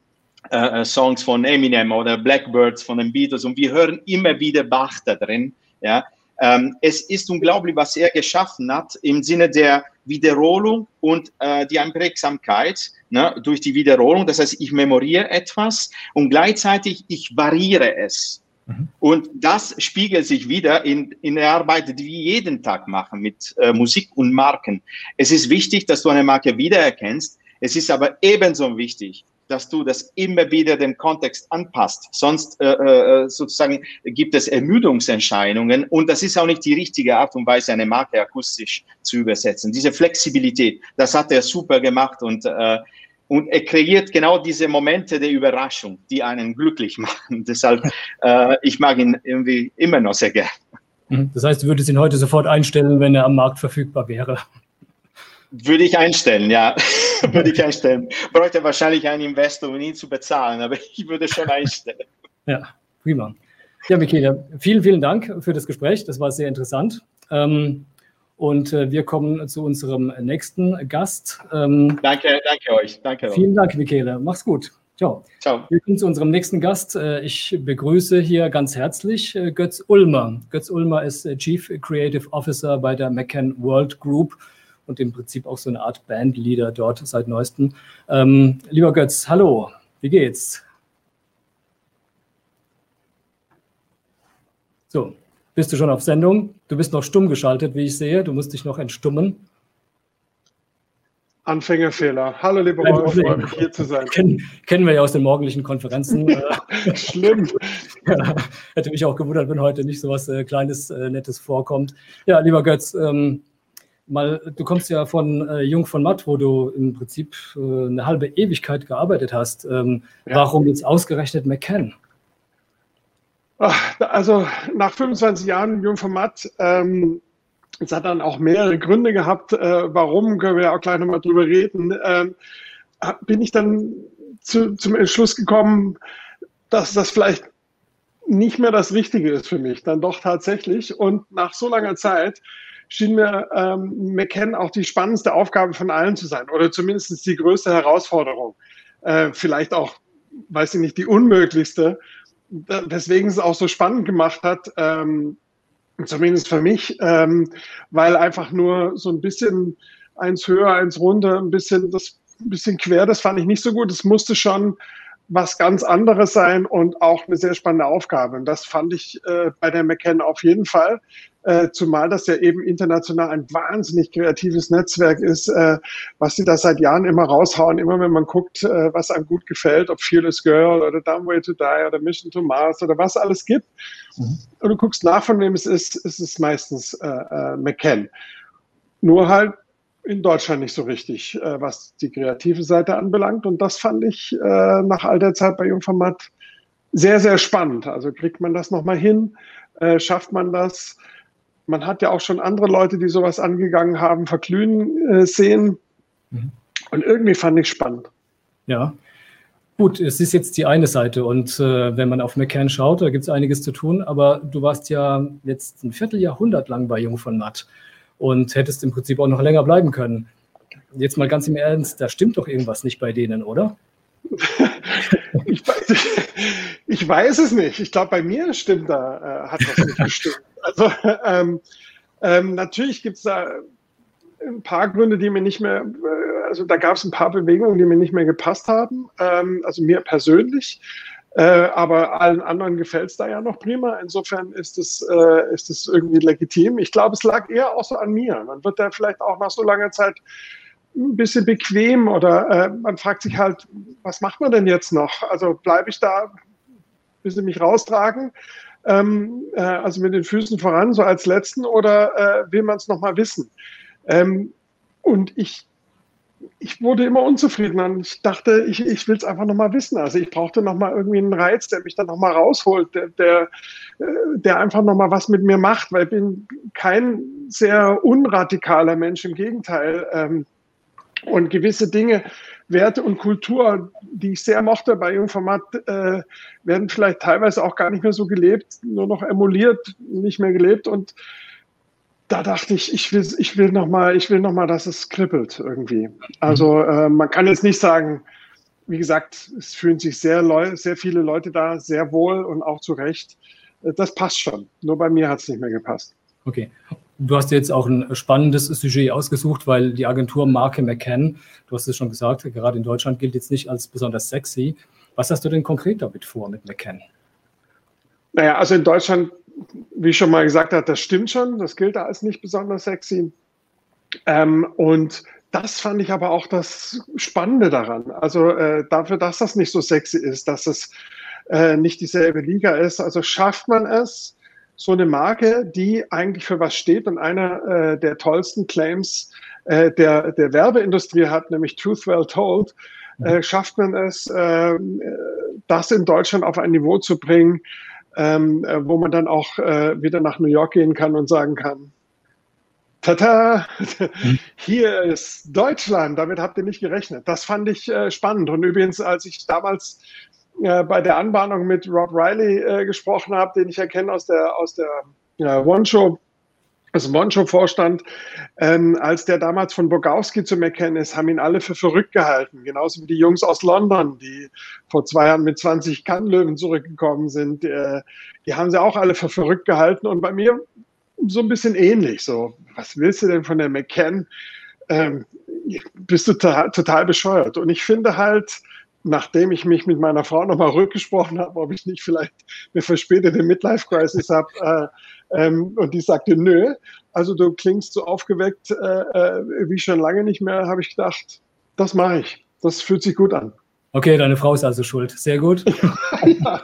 äh, äh, Songs von Eminem oder Blackbirds von den Beatles und wir hören immer wieder Bach da drin. Ja? Ähm, es ist unglaublich, was er geschaffen hat im Sinne der Wiederholung und äh, die Einprägsamkeit ne, durch die Wiederholung. Das heißt, ich memoriere etwas und gleichzeitig ich variiere es. Mhm. Und das spiegelt sich wieder in, in der Arbeit, die wir jeden Tag machen mit äh, Musik und Marken. Es ist wichtig, dass du eine Marke wiedererkennst. Es ist aber ebenso wichtig, dass du das immer wieder dem Kontext anpasst. Sonst äh, äh, sozusagen gibt es Ermüdungserscheinungen und das ist auch nicht die richtige Art und Weise, eine Marke akustisch zu übersetzen. Diese Flexibilität, das hat er super gemacht und äh, und er kreiert genau diese Momente der Überraschung, die einen glücklich machen. Deshalb, äh, ich mag ihn irgendwie immer noch sehr gerne. Mhm. Das heißt, du würdest ihn heute sofort einstellen, wenn er am Markt verfügbar wäre. Würde ich einstellen, ja. würde ich einstellen. Bräuchte wahrscheinlich einen Investor, um ihn zu bezahlen, aber ich würde schon einstellen. Ja, prima. Ja, Michaela, vielen, vielen Dank für das Gespräch. Das war sehr interessant. Ähm, und äh, wir kommen zu unserem nächsten Gast. Ähm, danke, danke euch. Danke. Vielen Dank, Michaela. Mach's gut. Ciao. Ciao. Wir kommen zu unserem nächsten Gast. Äh, ich begrüße hier ganz herzlich äh, Götz Ulmer. Götz Ulmer ist Chief Creative Officer bei der McCann World Group und im Prinzip auch so eine Art Bandleader dort seit neuestem. Ähm, lieber Götz, hallo, wie geht's? So, bist du schon auf Sendung? Du bist noch stumm geschaltet, wie ich sehe. Du musst dich noch entstummen. Anfängerfehler. Hallo, lieber Rolf, freue mich hier zu sein. Kennen, kennen wir ja aus den morgendlichen Konferenzen. Schlimm. ja, hätte mich auch gewundert, wenn heute nicht so was äh, Kleines, äh, Nettes vorkommt. Ja, lieber Götz, ähm, mal, du kommst ja von äh, Jung von Matt, wo du im Prinzip äh, eine halbe Ewigkeit gearbeitet hast. Ähm, ja. Warum jetzt ausgerechnet McCann? Also nach 25 Jahren Jung von Matt, ähm, es hat dann auch mehrere Gründe gehabt, äh, warum, können wir ja auch gleich nochmal drüber reden, ähm, bin ich dann zu, zum Entschluss gekommen, dass das vielleicht nicht mehr das Richtige ist für mich, dann doch tatsächlich. Und nach so langer Zeit schien mir ähm, McKen auch die spannendste Aufgabe von allen zu sein oder zumindest die größte Herausforderung. Äh, vielleicht auch, weiß ich nicht, die unmöglichste, weswegen es auch so spannend gemacht hat, ähm, zumindest für mich, ähm, weil einfach nur so ein bisschen eins höher, eins runter, ein bisschen, das, ein bisschen quer, das fand ich nicht so gut. Es musste schon was ganz anderes sein und auch eine sehr spannende Aufgabe. Und das fand ich äh, bei der McKen auf jeden Fall. Äh, zumal das ja eben international ein wahnsinnig kreatives Netzwerk ist, äh, was sie da seit Jahren immer raushauen, immer wenn man guckt, äh, was einem gut gefällt, ob Fearless Girl oder Dumb Way to Die oder Mission to Mars oder was alles gibt. Mhm. Und du guckst nach, von wem es ist, ist es meistens äh, äh, McKen. Nur halt in Deutschland nicht so richtig, äh, was die kreative Seite anbelangt. Und das fand ich äh, nach all der Zeit bei Jungformat sehr, sehr spannend. Also kriegt man das nochmal hin? Äh, schafft man das? Man hat ja auch schon andere Leute, die sowas angegangen haben, verglühen äh, sehen. Mhm. Und irgendwie fand ich spannend. Ja. Gut, es ist jetzt die eine Seite und äh, wenn man auf McCann schaut, da gibt es einiges zu tun, aber du warst ja jetzt ein Vierteljahrhundert lang bei Jung von Matt und hättest im Prinzip auch noch länger bleiben können. Jetzt mal ganz im Ernst, da stimmt doch irgendwas nicht bei denen, oder? ich, weiß, ich, weiß, es nicht. Ich glaube, bei mir stimmt da, äh, hat was nicht gestimmt. Also ähm, ähm, natürlich gibt es da ein paar Gründe, die mir nicht mehr, äh, also da gab es ein paar Bewegungen, die mir nicht mehr gepasst haben. Ähm, also mir persönlich. Äh, aber allen anderen gefällt es da ja noch prima. Insofern ist es, äh, ist es irgendwie legitim. Ich glaube, es lag eher auch so an mir. Man wird da vielleicht auch nach so langer Zeit ein bisschen bequem oder äh, man fragt sich halt, was macht man denn jetzt noch? Also bleibe ich da, bis sie mich raustragen, ähm, äh, also mit den Füßen voran, so als Letzten, oder äh, will man es nochmal wissen? Ähm, und ich ich wurde immer unzufriedener und ich dachte, ich, ich will es einfach nochmal wissen. Also ich brauchte nochmal irgendwie einen Reiz, der mich dann nochmal rausholt, der, der, äh, der einfach nochmal was mit mir macht, weil ich bin kein sehr unradikaler Mensch, im Gegenteil. Ähm, und gewisse Dinge, Werte und Kultur, die ich sehr mochte bei Jungformat, äh, werden vielleicht teilweise auch gar nicht mehr so gelebt, nur noch emuliert, nicht mehr gelebt und da dachte ich, ich will, ich will noch mal, ich will noch mal, dass es kribbelt irgendwie. Also äh, man kann jetzt nicht sagen, wie gesagt, es fühlen sich sehr, Leu sehr viele Leute da sehr wohl und auch zu Recht. Äh, das passt schon. Nur bei mir hat es nicht mehr gepasst. Okay. Du hast jetzt auch ein spannendes Sujet ausgesucht, weil die Agentur Marke McCann, du hast es schon gesagt, gerade in Deutschland gilt jetzt nicht als besonders sexy. Was hast du denn konkret damit vor mit McCann? Naja, also in Deutschland wie ich schon mal gesagt habe, das stimmt schon. Das gilt da als nicht besonders sexy. Ähm, und das fand ich aber auch das Spannende daran. Also äh, dafür, dass das nicht so sexy ist, dass es äh, nicht dieselbe Liga ist. Also schafft man es, so eine Marke, die eigentlich für was steht und einer äh, der tollsten Claims äh, der, der Werbeindustrie hat, nämlich Truth Well Told, äh, schafft man es, ähm, äh, das in Deutschland auf ein Niveau zu bringen, ähm, äh, wo man dann auch äh, wieder nach New York gehen kann und sagen kann, Tata, hm. hier ist Deutschland, damit habt ihr nicht gerechnet. Das fand ich äh, spannend. Und übrigens, als ich damals äh, bei der Anbahnung mit Rob Riley äh, gesprochen habe, den ich erkenne aus der, aus der One-Show, also Moncho-Vorstand, ähm, als der damals von Bogowski zu McKen ist, haben ihn alle für verrückt gehalten. Genauso wie die Jungs aus London, die vor zwei Jahren mit 20 Kannlöwen zurückgekommen sind. Äh, die haben sie auch alle für verrückt gehalten. Und bei mir so ein bisschen ähnlich. So, was willst du denn von der McKen? Ähm, bist du total bescheuert. Und ich finde halt, nachdem ich mich mit meiner Frau nochmal rückgesprochen habe, ob ich nicht vielleicht eine verspätete Midlife-Crisis habe, äh, ähm, und die sagte, nö, also du klingst so aufgeweckt äh, äh, wie schon lange nicht mehr, habe ich gedacht, das mache ich. Das fühlt sich gut an. Okay, deine Frau ist also schuld. Sehr gut. ja,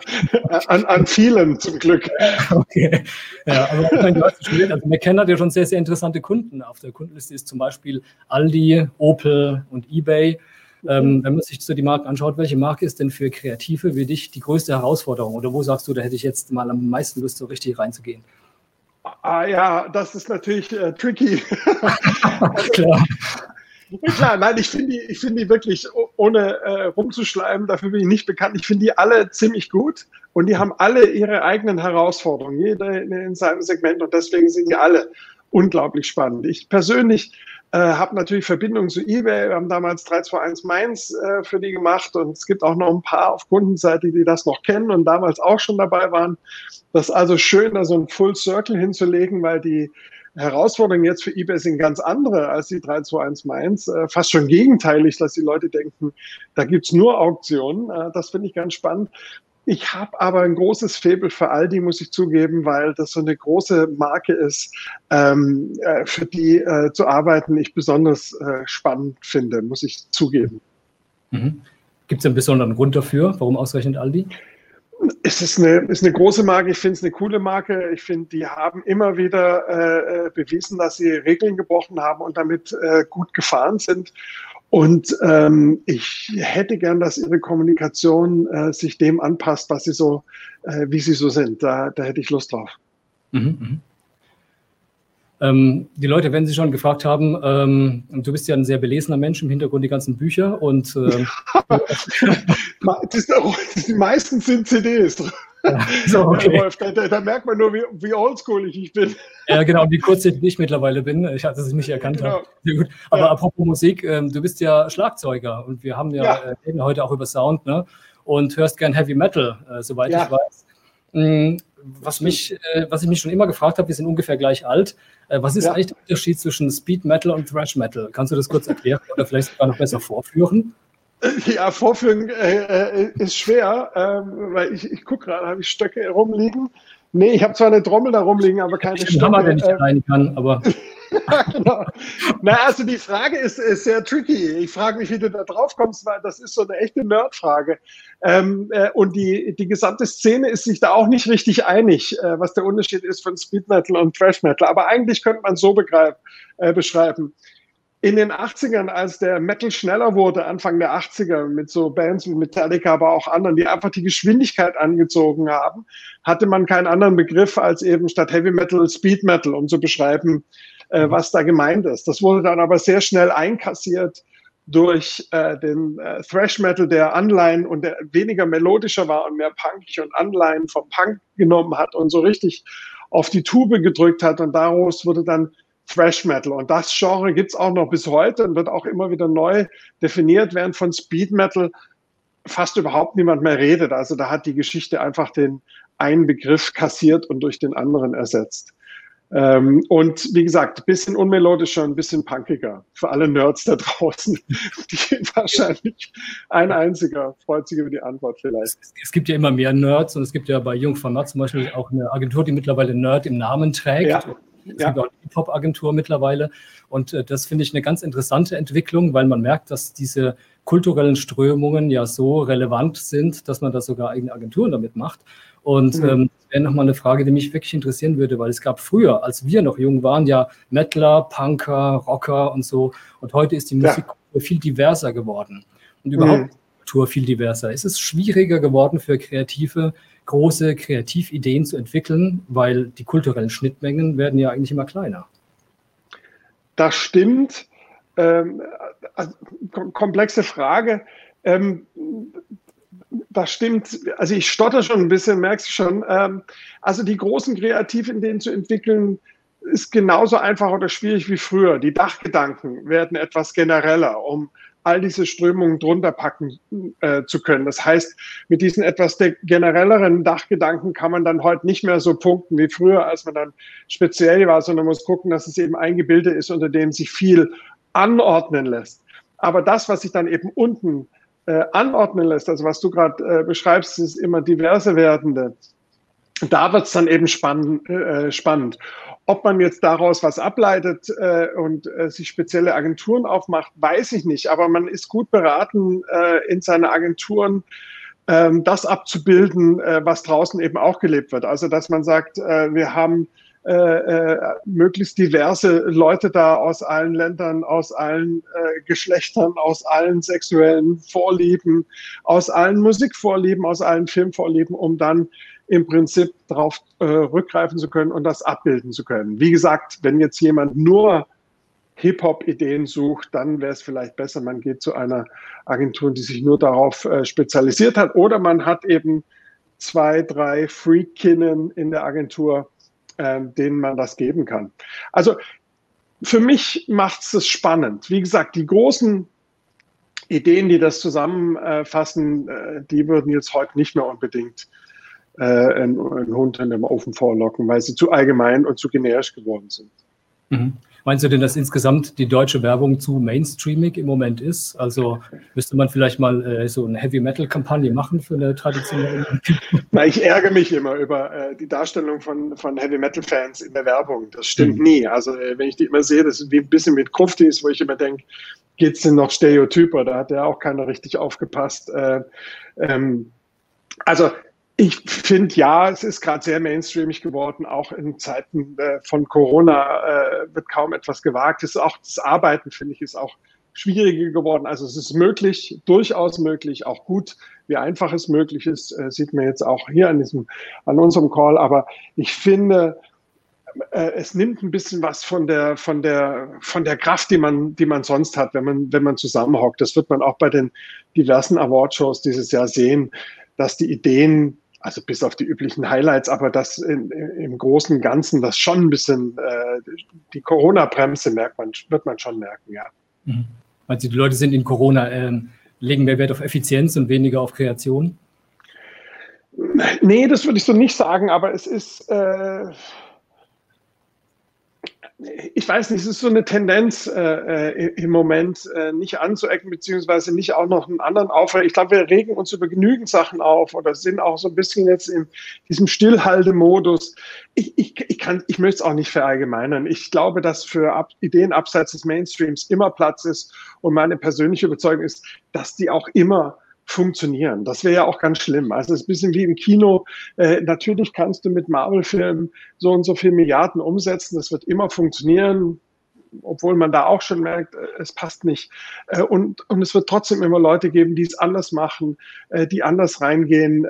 an, an vielen zum Glück. Okay. Ja, aber du hast studiert. Also McKenna hat ja schon sehr, sehr interessante Kunden. Auf der Kundenliste ist zum Beispiel Aldi, Opel und eBay. Ähm, wenn man sich so die Marken anschaut, welche Marke ist denn für Kreative wie dich die größte Herausforderung? Oder wo sagst du, da hätte ich jetzt mal am meisten Lust, so richtig reinzugehen? Ah ja, das ist natürlich äh, tricky. Klar. Klar, nein, ich finde die, find die wirklich, ohne äh, rumzuschleimen, dafür bin ich nicht bekannt, ich finde die alle ziemlich gut und die haben alle ihre eigenen Herausforderungen, jeder in, in seinem Segment und deswegen sind die alle unglaublich spannend. Ich persönlich äh, habe natürlich Verbindungen zu eBay. Wir haben damals 321 Mainz äh, für die gemacht und es gibt auch noch ein paar auf Kundenseite, die das noch kennen und damals auch schon dabei waren. Das ist also schön, da so ein Full Circle hinzulegen, weil die Herausforderungen jetzt für eBay sind ganz andere als die 321 Mainz. Äh, fast schon gegenteilig, dass die Leute denken, da gibt's nur Auktionen. Äh, das finde ich ganz spannend. Ich habe aber ein großes Faible für Aldi, muss ich zugeben, weil das so eine große Marke ist, ähm, äh, für die äh, zu arbeiten ich besonders äh, spannend finde, muss ich zugeben. Mhm. Gibt es einen besonderen Grund dafür? Warum ausgerechnet Aldi? Es ist eine, ist eine große Marke, ich finde es eine coole Marke. Ich finde, die haben immer wieder äh, äh, bewiesen, dass sie Regeln gebrochen haben und damit äh, gut gefahren sind. Und ähm, ich hätte gern, dass ihre Kommunikation äh, sich dem anpasst, was sie so, äh, wie sie so sind. Da, da hätte ich Lust drauf. Mhm, mh. Ähm, die Leute, wenn sie schon gefragt haben, ähm, du bist ja ein sehr belesener Mensch im Hintergrund die ganzen Bücher und ähm, die meisten sind CDs. so, okay. Wolf, da, da, merkt man nur, wie, wie oldschoolig ich bin. Ja, genau, wie kurzsichtig ich mittlerweile bin. Ich hatte es nicht erkannt. Genau. Gut. Aber ja. apropos Musik, ähm, du bist ja Schlagzeuger und wir haben ja, ja. Äh, heute auch über Sound ne? und hörst gern Heavy Metal, äh, soweit ich weiß. Mhm, was, mich, äh, was ich mich schon immer gefragt habe, wir sind ungefähr gleich alt. Äh, was ist eigentlich der Unterschied zwischen Speed Metal und Thrash Metal? Kannst du das kurz erklären oder vielleicht sogar noch besser vorführen? Ja, vorführen äh, äh, ist schwer, ähm, weil ich, ich gucke gerade, habe ich Stöcke rumliegen. Nee, ich habe zwar eine Trommel da rumliegen, aber keine ich Stöcke. Der nicht rein kann, aber. ja, genau. Na, also die Frage ist, ist sehr tricky. Ich frage mich, wie du da drauf kommst, weil das ist so eine echte Nerdfrage. Ähm, äh, und die, die gesamte Szene ist sich da auch nicht richtig einig, äh, was der Unterschied ist von Speed Metal und Thrash Metal. Aber eigentlich könnte man so begreif, äh, beschreiben in den 80ern, als der Metal schneller wurde, Anfang der 80er, mit so Bands wie Metallica, aber auch anderen, die einfach die Geschwindigkeit angezogen haben, hatte man keinen anderen Begriff als eben statt Heavy Metal Speed Metal, um zu beschreiben, äh, mhm. was da gemeint ist. Das wurde dann aber sehr schnell einkassiert durch äh, den äh, Thrash Metal, der Anleihen und der weniger melodischer war und mehr punkig und Anleihen vom Punk genommen hat und so richtig auf die Tube gedrückt hat. Und daraus wurde dann Thrash Metal. Und das Genre gibt es auch noch bis heute und wird auch immer wieder neu definiert, während von Speed Metal fast überhaupt niemand mehr redet. Also da hat die Geschichte einfach den einen Begriff kassiert und durch den anderen ersetzt. Ähm, und wie gesagt, ein bisschen unmelodischer, ein bisschen punkiger. Für alle Nerds da draußen, die wahrscheinlich ein einziger freut sich über die Antwort vielleicht. Es, es gibt ja immer mehr Nerds und es gibt ja bei Jungformat zum Beispiel auch eine Agentur, die mittlerweile Nerd im Namen trägt. Ja. Es ja. gibt auch eine Hip-Hop-Agentur mittlerweile. Und äh, das finde ich eine ganz interessante Entwicklung, weil man merkt, dass diese kulturellen Strömungen ja so relevant sind, dass man da sogar eigene Agenturen damit macht. Und mhm. ähm, das wäre nochmal eine Frage, die mich wirklich interessieren würde, weil es gab früher, als wir noch jung waren, ja Metaler, Punker, Rocker und so. Und heute ist die Musik ja. viel diverser geworden. Und überhaupt mhm. Kultur viel diverser. Ist es schwieriger geworden für Kreative, große Kreativideen zu entwickeln, weil die kulturellen Schnittmengen werden ja eigentlich immer kleiner. Das stimmt. Ähm, also, komplexe Frage. Ähm, das stimmt. Also ich stotter schon ein bisschen, merkst du schon. Ähm, also die großen Kreativideen zu entwickeln, ist genauso einfach oder schwierig wie früher. Die Dachgedanken werden etwas genereller, um all diese Strömungen drunter packen äh, zu können. Das heißt, mit diesen etwas generelleren Dachgedanken kann man dann heute nicht mehr so punkten wie früher, als man dann speziell war, sondern muss gucken, dass es eben ein Gebilde ist, unter dem sich viel anordnen lässt. Aber das, was sich dann eben unten äh, anordnen lässt, also was du gerade äh, beschreibst, ist immer diverse werdende. Da wird es dann eben spannend. Äh, spannend. Ob man jetzt daraus was ableitet äh, und äh, sich spezielle Agenturen aufmacht, weiß ich nicht. Aber man ist gut beraten, äh, in seine Agenturen ähm, das abzubilden, äh, was draußen eben auch gelebt wird. Also dass man sagt, äh, wir haben äh, äh, möglichst diverse Leute da aus allen Ländern, aus allen äh, Geschlechtern, aus allen sexuellen Vorlieben, aus allen Musikvorlieben, aus allen Filmvorlieben, um dann im Prinzip darauf äh, rückgreifen zu können und das abbilden zu können. Wie gesagt, wenn jetzt jemand nur Hip-Hop-Ideen sucht, dann wäre es vielleicht besser, man geht zu einer Agentur, die sich nur darauf äh, spezialisiert hat, oder man hat eben zwei, drei Freakinnen in der Agentur, äh, denen man das geben kann. Also für mich macht es das spannend. Wie gesagt, die großen Ideen, die das zusammenfassen, äh, die würden jetzt heute nicht mehr unbedingt äh, einen, einen Hund in dem Ofen vorlocken, weil sie zu allgemein und zu generisch geworden sind. Mhm. Meinst du denn, dass insgesamt die deutsche Werbung zu mainstreamig im Moment ist? Also müsste man vielleicht mal äh, so eine Heavy-Metal-Kampagne machen für eine traditionelle? Na, ich ärgere mich immer über äh, die Darstellung von, von Heavy-Metal-Fans in der Werbung. Das stimmt mhm. nie. Also äh, wenn ich die immer sehe, das ist wie ein bisschen mit Kruftis, wo ich immer denke, geht es denn noch Stereotyper? Da hat ja auch keiner richtig aufgepasst. Äh, ähm, also ich finde ja, es ist gerade sehr mainstreamig geworden. Auch in Zeiten äh, von Corona äh, wird kaum etwas gewagt. Es auch das Arbeiten, finde ich, ist auch schwieriger geworden. Also es ist möglich, durchaus möglich, auch gut, wie einfach es möglich ist, äh, sieht man jetzt auch hier an diesem, an unserem Call. Aber ich finde, äh, es nimmt ein bisschen was von der, von der, von der Kraft, die man, die man sonst hat, wenn man, wenn man zusammenhockt. Das wird man auch bei den diversen Awardshows dieses Jahr sehen, dass die Ideen also bis auf die üblichen Highlights, aber das in, im Großen und Ganzen, das schon ein bisschen, äh, die Corona-Bremse merkt man, wird man schon merken, ja. Also die Leute sind in Corona, äh, legen mehr Wert auf Effizienz und weniger auf Kreation? Nee, das würde ich so nicht sagen, aber es ist, äh, ich weiß nicht, es ist so eine Tendenz äh, äh, im Moment äh, nicht anzuecken, beziehungsweise nicht auch noch einen anderen Aufwand. Ich glaube, wir regen uns über genügend Sachen auf oder sind auch so ein bisschen jetzt in diesem Stillhaltemodus. Ich, ich, ich, kann, ich möchte es auch nicht verallgemeinern. Ich glaube, dass für Ab Ideen abseits des Mainstreams immer Platz ist und meine persönliche Überzeugung ist, dass die auch immer funktionieren. Das wäre ja auch ganz schlimm. Also es ist ein bisschen wie im Kino. Äh, natürlich kannst du mit Marvel-Filmen so und so viel Milliarden umsetzen. Das wird immer funktionieren, obwohl man da auch schon merkt, äh, es passt nicht. Äh, und, und es wird trotzdem immer Leute geben, die es anders machen, äh, die anders reingehen,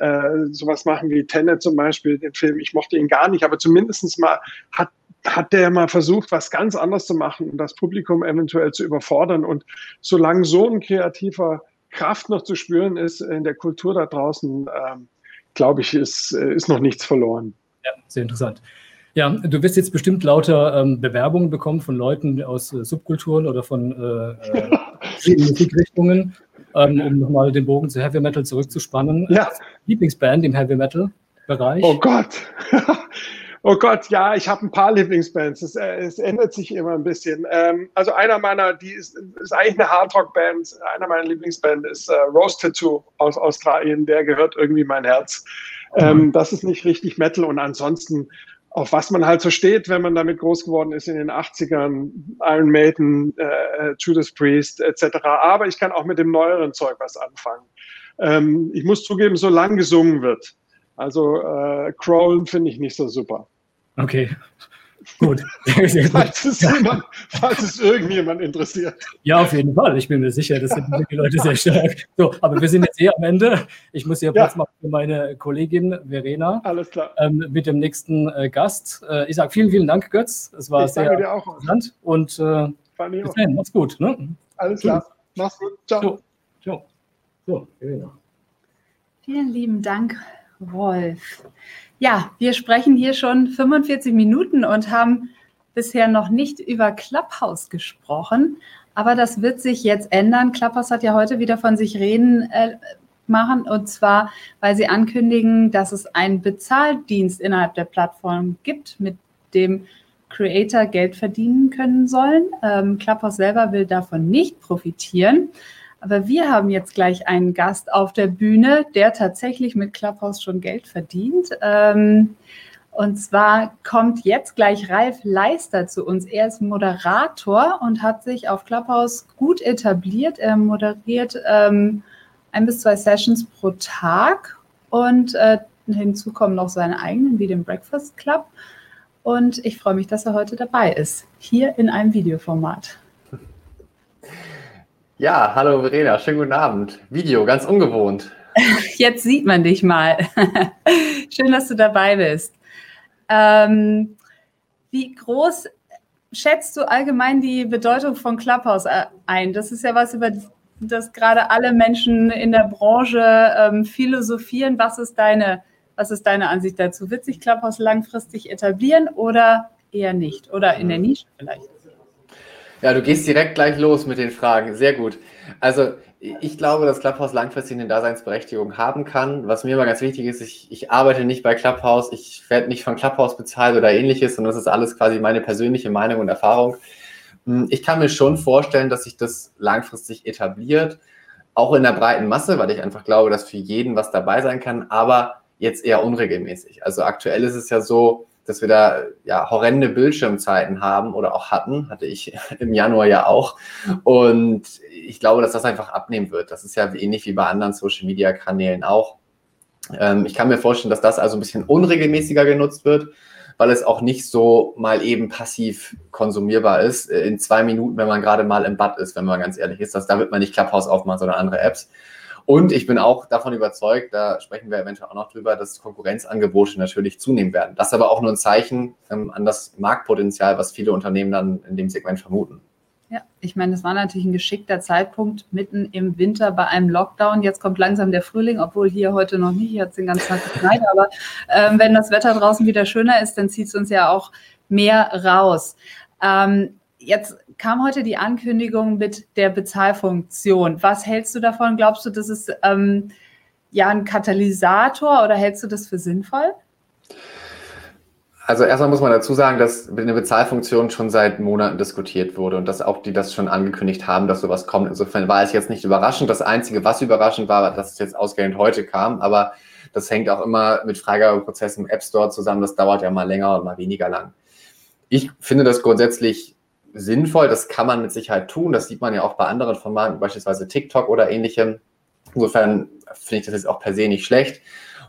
sowas machen wie Tenet zum Beispiel, den Film. Ich mochte ihn gar nicht, aber zumindestens mal hat hat der mal versucht, was ganz anderes zu machen und das Publikum eventuell zu überfordern. Und solange so ein kreativer Kraft noch zu spüren ist in der Kultur da draußen, ähm, glaube ich, ist, äh, ist noch nichts verloren. Ja, sehr interessant. Ja, du wirst jetzt bestimmt lauter ähm, Bewerbungen bekommen von Leuten aus äh, Subkulturen oder von äh, äh Musikrichtungen, ähm, um nochmal den Bogen zu Heavy Metal zurückzuspannen. Ja. Lieblingsband im Heavy Metal Bereich? Oh Gott. Oh Gott, ja, ich habe ein paar Lieblingsbands. Es, äh, es, ändert sich immer ein bisschen. Ähm, also einer meiner, die ist, ist eigentlich eine Hardrock-Band. Einer meiner Lieblingsbands ist äh, Rose Tattoo aus Australien. Der gehört irgendwie mein Herz. Ähm, das ist nicht richtig Metal und ansonsten auf was man halt so steht, wenn man damit groß geworden ist in den 80ern, Iron Maiden, äh, Judas Priest etc. Aber ich kann auch mit dem neueren Zeug was anfangen. Ähm, ich muss zugeben, so lang gesungen wird. Also äh, Crawlen finde ich nicht so super. Okay. Gut. falls, es jemand, falls es irgendjemand interessiert. Ja, auf jeden Fall. Ich bin mir sicher, das sind die Leute sehr stark. So, aber wir sind jetzt eh am Ende. Ich muss hier ja. Platz machen für meine Kollegin Verena. Alles klar. Ähm, mit dem nächsten äh, Gast. Äh, ich sage vielen, vielen Dank, Götz. Es war ich sehr interessant. Und äh, bis dann. Mach's gut. Ne? Alles klar. Mach's gut. Ciao. So, ciao. So, Verena. Vielen lieben Dank, Wolf. Ja, wir sprechen hier schon 45 Minuten und haben bisher noch nicht über Clubhouse gesprochen. Aber das wird sich jetzt ändern. Clubhouse hat ja heute wieder von sich reden äh, machen. Und zwar, weil sie ankündigen, dass es einen Bezahldienst innerhalb der Plattform gibt, mit dem Creator Geld verdienen können sollen. Ähm, Clubhouse selber will davon nicht profitieren. Aber wir haben jetzt gleich einen Gast auf der Bühne, der tatsächlich mit Clubhouse schon Geld verdient. Ähm, und zwar kommt jetzt gleich Ralf Leister zu uns. Er ist Moderator und hat sich auf Clubhouse gut etabliert. Er moderiert ähm, ein bis zwei Sessions pro Tag und äh, hinzu kommen noch seine eigenen, wie den Breakfast Club. Und ich freue mich, dass er heute dabei ist, hier in einem Videoformat. Ja, hallo Verena, schönen guten Abend. Video, ganz ungewohnt. Jetzt sieht man dich mal. Schön, dass du dabei bist. Ähm, wie groß schätzt du allgemein die Bedeutung von Clubhouse äh, ein? Das ist ja was, über das gerade alle Menschen in der Branche ähm, philosophieren. Was ist, deine, was ist deine Ansicht dazu? Wird sich Clubhouse langfristig etablieren oder eher nicht? Oder in der Nische vielleicht? Ja, du gehst direkt gleich los mit den Fragen. Sehr gut. Also ich glaube, dass Clubhouse langfristig eine Daseinsberechtigung haben kann. Was mir immer ganz wichtig ist, ich, ich arbeite nicht bei Clubhouse, ich werde nicht von Clubhouse bezahlt oder ähnliches, sondern das ist alles quasi meine persönliche Meinung und Erfahrung. Hm, ich kann mir schon vorstellen, dass sich das langfristig etabliert, auch in der breiten Masse, weil ich einfach glaube, dass für jeden was dabei sein kann, aber jetzt eher unregelmäßig. Also aktuell ist es ja so, dass wir da ja horrende Bildschirmzeiten haben oder auch hatten, hatte ich im Januar ja auch. Und ich glaube, dass das einfach abnehmen wird. Das ist ja ähnlich wie bei anderen Social Media Kanälen auch. Ähm, ich kann mir vorstellen, dass das also ein bisschen unregelmäßiger genutzt wird, weil es auch nicht so mal eben passiv konsumierbar ist. Äh, in zwei Minuten, wenn man gerade mal im Bad ist, wenn man ganz ehrlich ist, dass da wird man nicht Clubhouse aufmachen, sondern andere Apps. Und ich bin auch davon überzeugt, da sprechen wir eventuell auch noch drüber, dass Konkurrenzangebote natürlich zunehmen werden. Das ist aber auch nur ein Zeichen ähm, an das Marktpotenzial, was viele Unternehmen dann in dem Segment vermuten. Ja, ich meine, es war natürlich ein geschickter Zeitpunkt mitten im Winter bei einem Lockdown. Jetzt kommt langsam der Frühling, obwohl hier heute noch nicht, jetzt den ganzen Tag geknallt. Aber ähm, wenn das Wetter draußen wieder schöner ist, dann zieht es uns ja auch mehr raus. Ähm, jetzt kam heute die Ankündigung mit der Bezahlfunktion. Was hältst du davon? Glaubst du, das ist ähm, ja ein Katalysator oder hältst du das für sinnvoll? Also erstmal muss man dazu sagen, dass eine Bezahlfunktion schon seit Monaten diskutiert wurde und dass auch die das schon angekündigt haben, dass sowas kommt. Insofern war es jetzt nicht überraschend. Das Einzige, was überraschend war, dass es jetzt ausgerechnet heute kam, aber das hängt auch immer mit Freigabeprozessen im App Store zusammen. Das dauert ja mal länger und mal weniger lang. Ich finde das grundsätzlich sinnvoll. Das kann man mit Sicherheit tun. Das sieht man ja auch bei anderen Formaten, beispielsweise TikTok oder ähnlichem. Insofern finde ich das jetzt auch per se nicht schlecht.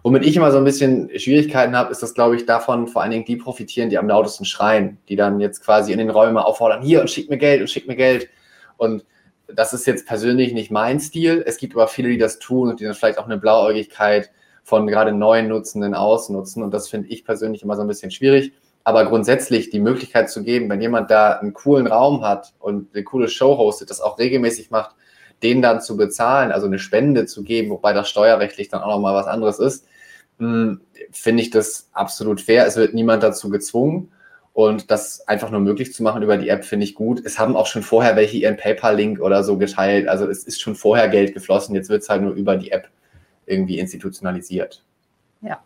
Womit ich immer so ein bisschen Schwierigkeiten habe, ist, dass, glaube ich, davon vor allen Dingen die profitieren, die am lautesten schreien, die dann jetzt quasi in den Räumen auffordern, hier und schick mir Geld und schick mir Geld. Und das ist jetzt persönlich nicht mein Stil. Es gibt aber viele, die das tun und die dann vielleicht auch eine Blauäugigkeit von gerade neuen Nutzenden ausnutzen. Und das finde ich persönlich immer so ein bisschen schwierig. Aber grundsätzlich die Möglichkeit zu geben, wenn jemand da einen coolen Raum hat und eine coole Show hostet, das auch regelmäßig macht, den dann zu bezahlen, also eine Spende zu geben, wobei das steuerrechtlich dann auch nochmal was anderes ist, hm, finde ich das absolut fair. Es wird niemand dazu gezwungen. Und das einfach nur möglich zu machen über die App, finde ich gut. Es haben auch schon vorher welche ihren PayPal-Link oder so geteilt. Also es ist schon vorher Geld geflossen. Jetzt wird es halt nur über die App irgendwie institutionalisiert. Ja,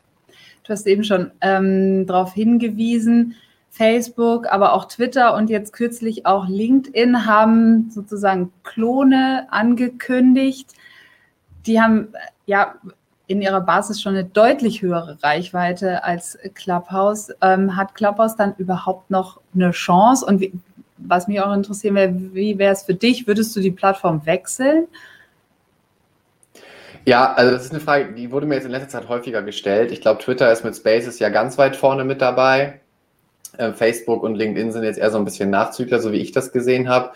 Du hast eben schon ähm, darauf hingewiesen, Facebook, aber auch Twitter und jetzt kürzlich auch LinkedIn haben sozusagen Klone angekündigt. Die haben ja in ihrer Basis schon eine deutlich höhere Reichweite als Clubhouse. Ähm, hat Clubhouse dann überhaupt noch eine Chance? Und wie, was mich auch interessieren wäre, wie wäre es für dich? Würdest du die Plattform wechseln? Ja, also das ist eine Frage, die wurde mir jetzt in letzter Zeit häufiger gestellt. Ich glaube, Twitter ist mit Spaces ja ganz weit vorne mit dabei. Äh, Facebook und LinkedIn sind jetzt eher so ein bisschen Nachzügler, so wie ich das gesehen habe.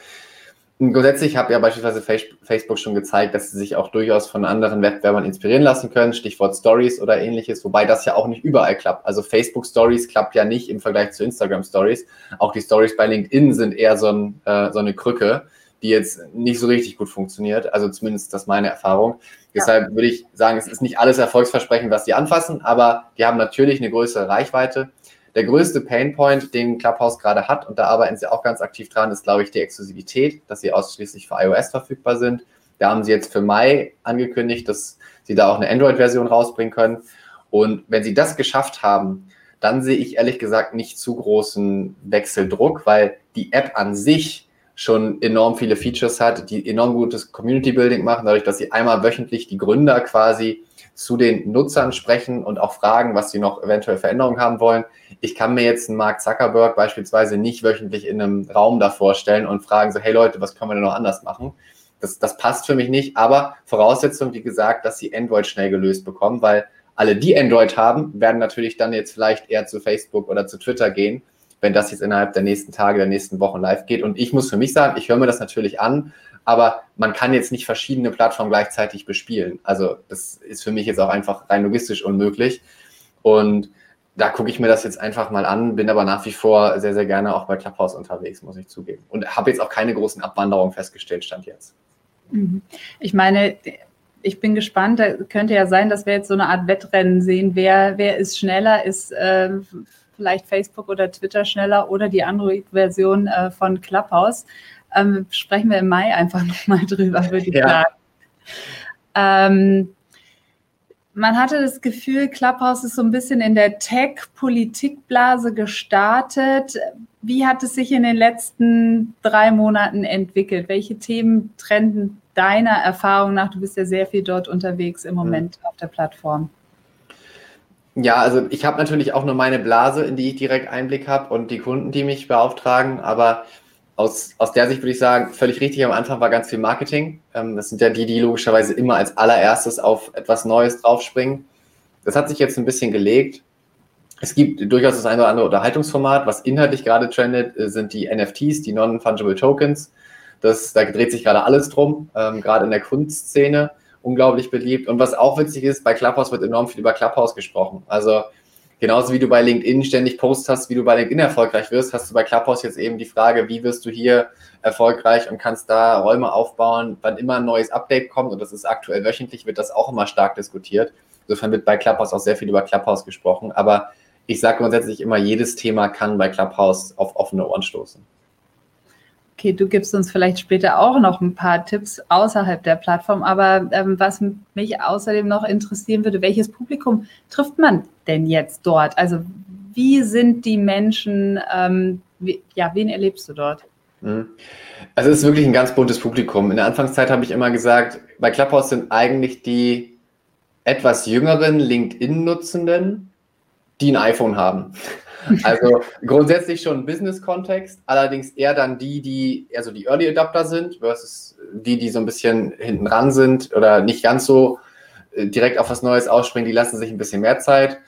Grundsätzlich habe ja beispielsweise Facebook schon gezeigt, dass sie sich auch durchaus von anderen Wettbewerbern inspirieren lassen können, Stichwort Stories oder ähnliches, wobei das ja auch nicht überall klappt. Also Facebook Stories klappt ja nicht im Vergleich zu Instagram Stories. Auch die Stories bei LinkedIn sind eher so, ein, äh, so eine Krücke, die jetzt nicht so richtig gut funktioniert. Also zumindest das ist meine Erfahrung. Deshalb würde ich sagen, es ist nicht alles Erfolgsversprechen, was die anfassen, aber die haben natürlich eine größere Reichweite. Der größte Painpoint, den Clubhouse gerade hat, und da arbeiten sie auch ganz aktiv dran, ist, glaube ich, die Exklusivität, dass sie ausschließlich für iOS verfügbar sind. Da haben sie jetzt für Mai angekündigt, dass sie da auch eine Android-Version rausbringen können. Und wenn sie das geschafft haben, dann sehe ich ehrlich gesagt nicht zu großen Wechseldruck, weil die App an sich schon enorm viele Features hat, die enorm gutes Community Building machen, dadurch, dass sie einmal wöchentlich die Gründer quasi zu den Nutzern sprechen und auch fragen, was sie noch eventuell Veränderungen haben wollen. Ich kann mir jetzt einen Mark Zuckerberg beispielsweise nicht wöchentlich in einem Raum davor stellen und fragen so, hey Leute, was können wir denn noch anders machen? Das, das passt für mich nicht, aber Voraussetzung, wie gesagt, dass sie Android schnell gelöst bekommen, weil alle, die Android haben, werden natürlich dann jetzt vielleicht eher zu Facebook oder zu Twitter gehen wenn das jetzt innerhalb der nächsten Tage, der nächsten Wochen live geht. Und ich muss für mich sagen, ich höre mir das natürlich an, aber man kann jetzt nicht verschiedene Plattformen gleichzeitig bespielen. Also das ist für mich jetzt auch einfach rein logistisch unmöglich. Und da gucke ich mir das jetzt einfach mal an, bin aber nach wie vor sehr, sehr gerne auch bei Clubhouse unterwegs, muss ich zugeben. Und habe jetzt auch keine großen Abwanderungen festgestellt, stand jetzt. Mhm. Ich meine, ich bin gespannt, da könnte ja sein, dass wir jetzt so eine Art Wettrennen sehen, wer, wer ist schneller, ist äh, vielleicht Facebook oder Twitter schneller oder die Android-Version äh, von Clubhouse. Ähm, sprechen wir im Mai einfach nochmal drüber, würde ich ja. sagen. Ähm, man hatte das Gefühl, Clubhouse ist so ein bisschen in der Tech-Politikblase gestartet. Wie hat es sich in den letzten drei Monaten entwickelt? Welche Themen trenden deiner Erfahrung nach? Du bist ja sehr viel dort unterwegs im Moment mhm. auf der Plattform. Ja, also ich habe natürlich auch nur meine Blase, in die ich direkt Einblick habe und die Kunden, die mich beauftragen, aber aus, aus der Sicht würde ich sagen, völlig richtig, am Anfang war ganz viel Marketing. Ähm, das sind ja die, die logischerweise immer als allererstes auf etwas Neues draufspringen. Das hat sich jetzt ein bisschen gelegt. Es gibt durchaus das eine oder andere Unterhaltungsformat. Was inhaltlich gerade trendet, äh, sind die NFTs, die Non-Fungible Tokens. Das, da dreht sich gerade alles drum, ähm, gerade in der Kunstszene unglaublich beliebt. Und was auch witzig ist, bei Clubhouse wird enorm viel über Clubhouse gesprochen. Also genauso wie du bei LinkedIn ständig Posts hast, wie du bei LinkedIn erfolgreich wirst, hast du bei Clubhouse jetzt eben die Frage, wie wirst du hier erfolgreich und kannst da Räume aufbauen, wann immer ein neues Update kommt, und das ist aktuell wöchentlich, wird das auch immer stark diskutiert. Insofern wird bei Clubhouse auch sehr viel über Clubhouse gesprochen. Aber ich sage grundsätzlich immer, jedes Thema kann bei Clubhouse auf offene Ohren stoßen. Okay, du gibst uns vielleicht später auch noch ein paar Tipps außerhalb der Plattform, aber ähm, was mich außerdem noch interessieren würde, welches Publikum trifft man denn jetzt dort? Also wie sind die Menschen, ähm, wie, ja, wen erlebst du dort? Mhm. Also es ist wirklich ein ganz buntes Publikum. In der Anfangszeit habe ich immer gesagt, bei Clubhouse sind eigentlich die etwas jüngeren LinkedIn-Nutzenden, die ein iPhone haben. Also grundsätzlich schon Business-Kontext, allerdings eher dann die, die eher so die Early Adapter sind, versus die, die so ein bisschen hinten ran sind oder nicht ganz so äh, direkt auf was Neues ausspringen, die lassen sich ein bisschen mehr Zeit.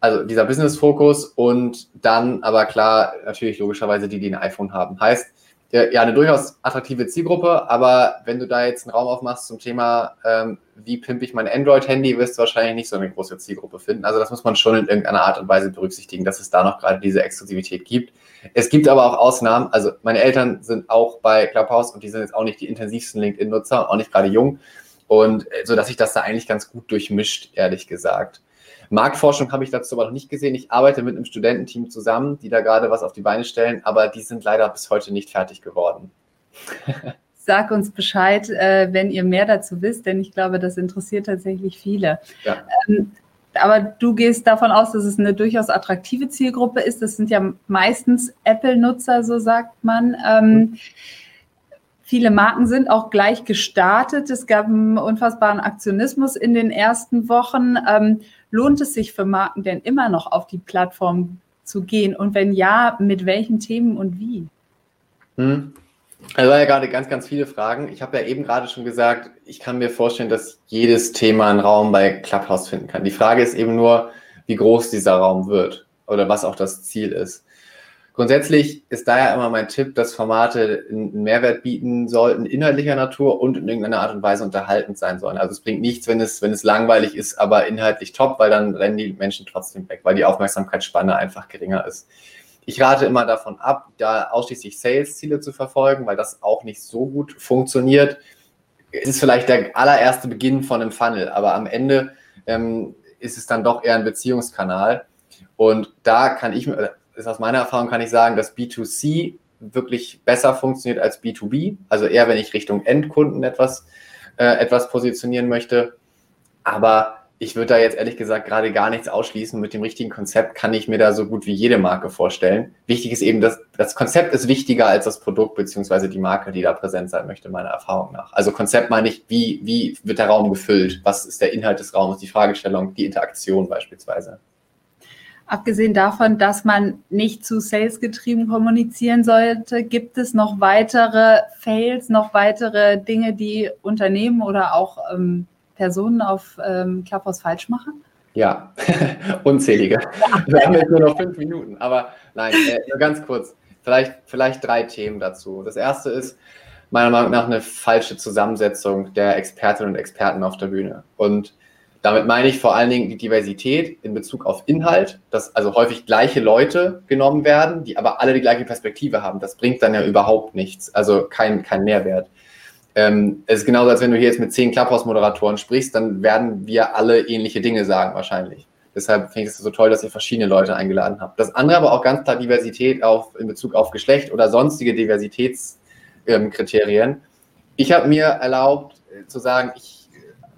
Also dieser Business-Fokus und dann aber klar, natürlich logischerweise die, die ein iPhone haben. Heißt, ja, eine durchaus attraktive Zielgruppe, aber wenn du da jetzt einen Raum aufmachst zum Thema, ähm, wie pimpe ich mein Android-Handy, wirst du wahrscheinlich nicht so eine große Zielgruppe finden. Also das muss man schon in irgendeiner Art und Weise berücksichtigen, dass es da noch gerade diese Exklusivität gibt. Es gibt aber auch Ausnahmen. Also meine Eltern sind auch bei Clubhouse und die sind jetzt auch nicht die intensivsten LinkedIn-Nutzer, auch nicht gerade jung. Und äh, so dass sich das da eigentlich ganz gut durchmischt, ehrlich gesagt. Marktforschung habe ich dazu aber noch nicht gesehen. Ich arbeite mit einem Studententeam zusammen, die da gerade was auf die Beine stellen, aber die sind leider bis heute nicht fertig geworden. Sag uns Bescheid, äh, wenn ihr mehr dazu wisst, denn ich glaube, das interessiert tatsächlich viele. Ja. Ähm, aber du gehst davon aus, dass es eine durchaus attraktive Zielgruppe ist. Das sind ja meistens Apple-Nutzer, so sagt man. Ähm, mhm. Viele Marken sind auch gleich gestartet. Es gab einen unfassbaren Aktionismus in den ersten Wochen. Lohnt es sich für Marken denn immer noch auf die Plattform zu gehen? Und wenn ja, mit welchen Themen und wie? Hm. Also ja gerade ganz, ganz viele Fragen. Ich habe ja eben gerade schon gesagt, ich kann mir vorstellen, dass jedes Thema einen Raum bei Clubhouse finden kann. Die Frage ist eben nur, wie groß dieser Raum wird oder was auch das Ziel ist. Grundsätzlich ist daher immer mein Tipp, dass Formate einen Mehrwert bieten sollten, inhaltlicher Natur und in irgendeiner Art und Weise unterhaltend sein sollen. Also es bringt nichts, wenn es, wenn es langweilig ist, aber inhaltlich top, weil dann rennen die Menschen trotzdem weg, weil die Aufmerksamkeitsspanne einfach geringer ist. Ich rate immer davon ab, da ausschließlich Sales-Ziele zu verfolgen, weil das auch nicht so gut funktioniert. Es ist vielleicht der allererste Beginn von einem Funnel, aber am Ende ähm, ist es dann doch eher ein Beziehungskanal. Und da kann ich mir, ist aus meiner Erfahrung kann ich sagen, dass B2C wirklich besser funktioniert als B2B. Also eher, wenn ich Richtung Endkunden etwas, äh, etwas positionieren möchte. Aber ich würde da jetzt ehrlich gesagt gerade gar nichts ausschließen. Mit dem richtigen Konzept kann ich mir da so gut wie jede Marke vorstellen. Wichtig ist eben, dass das Konzept ist wichtiger als das Produkt beziehungsweise die Marke, die da präsent sein möchte, meiner Erfahrung nach. Also Konzept meine ich, wie, wie wird der Raum gefüllt? Was ist der Inhalt des Raumes, die Fragestellung, die Interaktion beispielsweise? Abgesehen davon, dass man nicht zu salesgetrieben kommunizieren sollte, gibt es noch weitere Fails, noch weitere Dinge, die Unternehmen oder auch ähm, Personen auf ähm, Clubhouse falsch machen? Ja, unzählige. Wir haben jetzt nur noch fünf Minuten, aber nein, äh, nur ganz kurz. Vielleicht, vielleicht drei Themen dazu. Das erste ist meiner Meinung nach eine falsche Zusammensetzung der Expertinnen und Experten auf der Bühne. Und damit meine ich vor allen Dingen die Diversität in Bezug auf Inhalt, dass also häufig gleiche Leute genommen werden, die aber alle die gleiche Perspektive haben. Das bringt dann ja überhaupt nichts, also kein, kein Mehrwert. Ähm, es ist genauso, als wenn du hier jetzt mit zehn Clubhouse-Moderatoren sprichst, dann werden wir alle ähnliche Dinge sagen wahrscheinlich. Deshalb finde ich es so toll, dass ihr verschiedene Leute eingeladen habt. Das andere aber auch ganz klar Diversität auf, in Bezug auf Geschlecht oder sonstige Diversitätskriterien. Ähm, ich habe mir erlaubt, zu sagen, ich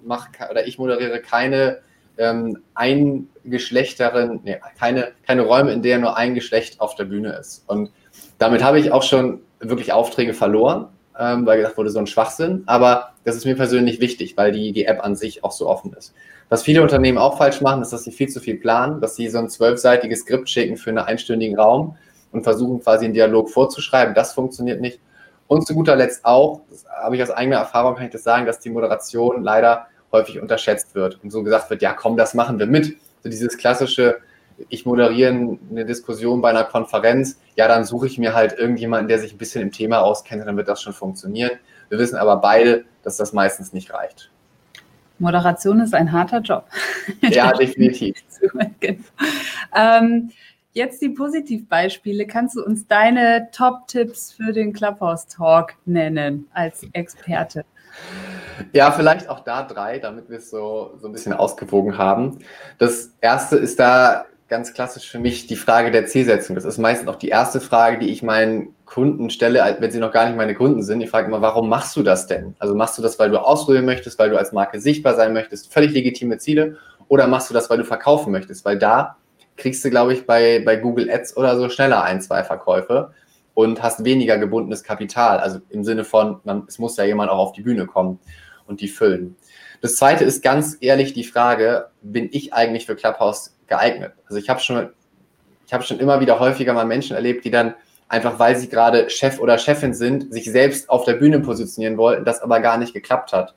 mache oder ich moderiere keine ähm, eingeschlechteren, nee, keine, keine Räume, in der nur ein Geschlecht auf der Bühne ist. Und damit habe ich auch schon wirklich Aufträge verloren, ähm, weil gesagt wurde, so ein Schwachsinn. Aber das ist mir persönlich wichtig, weil die, die App an sich auch so offen ist. Was viele Unternehmen auch falsch machen, ist, dass sie viel zu viel planen, dass sie so ein zwölfseitiges Skript schicken für einen einstündigen Raum und versuchen quasi einen Dialog vorzuschreiben. Das funktioniert nicht. Und zu guter Letzt auch, habe ich aus eigener Erfahrung, kann ich das sagen, dass die Moderation leider häufig unterschätzt wird und so gesagt wird, ja komm, das machen wir mit. So dieses klassische, ich moderiere eine Diskussion bei einer Konferenz, ja, dann suche ich mir halt irgendjemanden, der sich ein bisschen im Thema auskennt, dann wird das schon funktionieren. Wir wissen aber beide, dass das meistens nicht reicht. Moderation ist ein harter Job. Ja, definitiv. ähm, jetzt die Positivbeispiele. Kannst du uns deine Top-Tipps für den Clubhouse-Talk nennen als Experte? Ja, vielleicht auch da drei, damit wir es so, so ein bisschen ausgewogen haben. Das erste ist da ganz klassisch für mich die Frage der Zielsetzung. Das ist meistens auch die erste Frage, die ich meinen Kunden stelle, wenn sie noch gar nicht meine Kunden sind. Ich frage immer, warum machst du das denn? Also machst du das, weil du ausprobieren möchtest, weil du als Marke sichtbar sein möchtest, völlig legitime Ziele, oder machst du das, weil du verkaufen möchtest? Weil da kriegst du, glaube ich, bei, bei Google Ads oder so schneller ein, zwei Verkäufe und hast weniger gebundenes Kapital. Also im Sinne von, man, es muss ja jemand auch auf die Bühne kommen und die füllen. Das zweite ist ganz ehrlich die Frage, bin ich eigentlich für Clubhouse geeignet? Also ich habe schon, ich habe schon immer wieder häufiger mal Menschen erlebt, die dann einfach, weil sie gerade Chef oder Chefin sind, sich selbst auf der Bühne positionieren wollten, das aber gar nicht geklappt hat.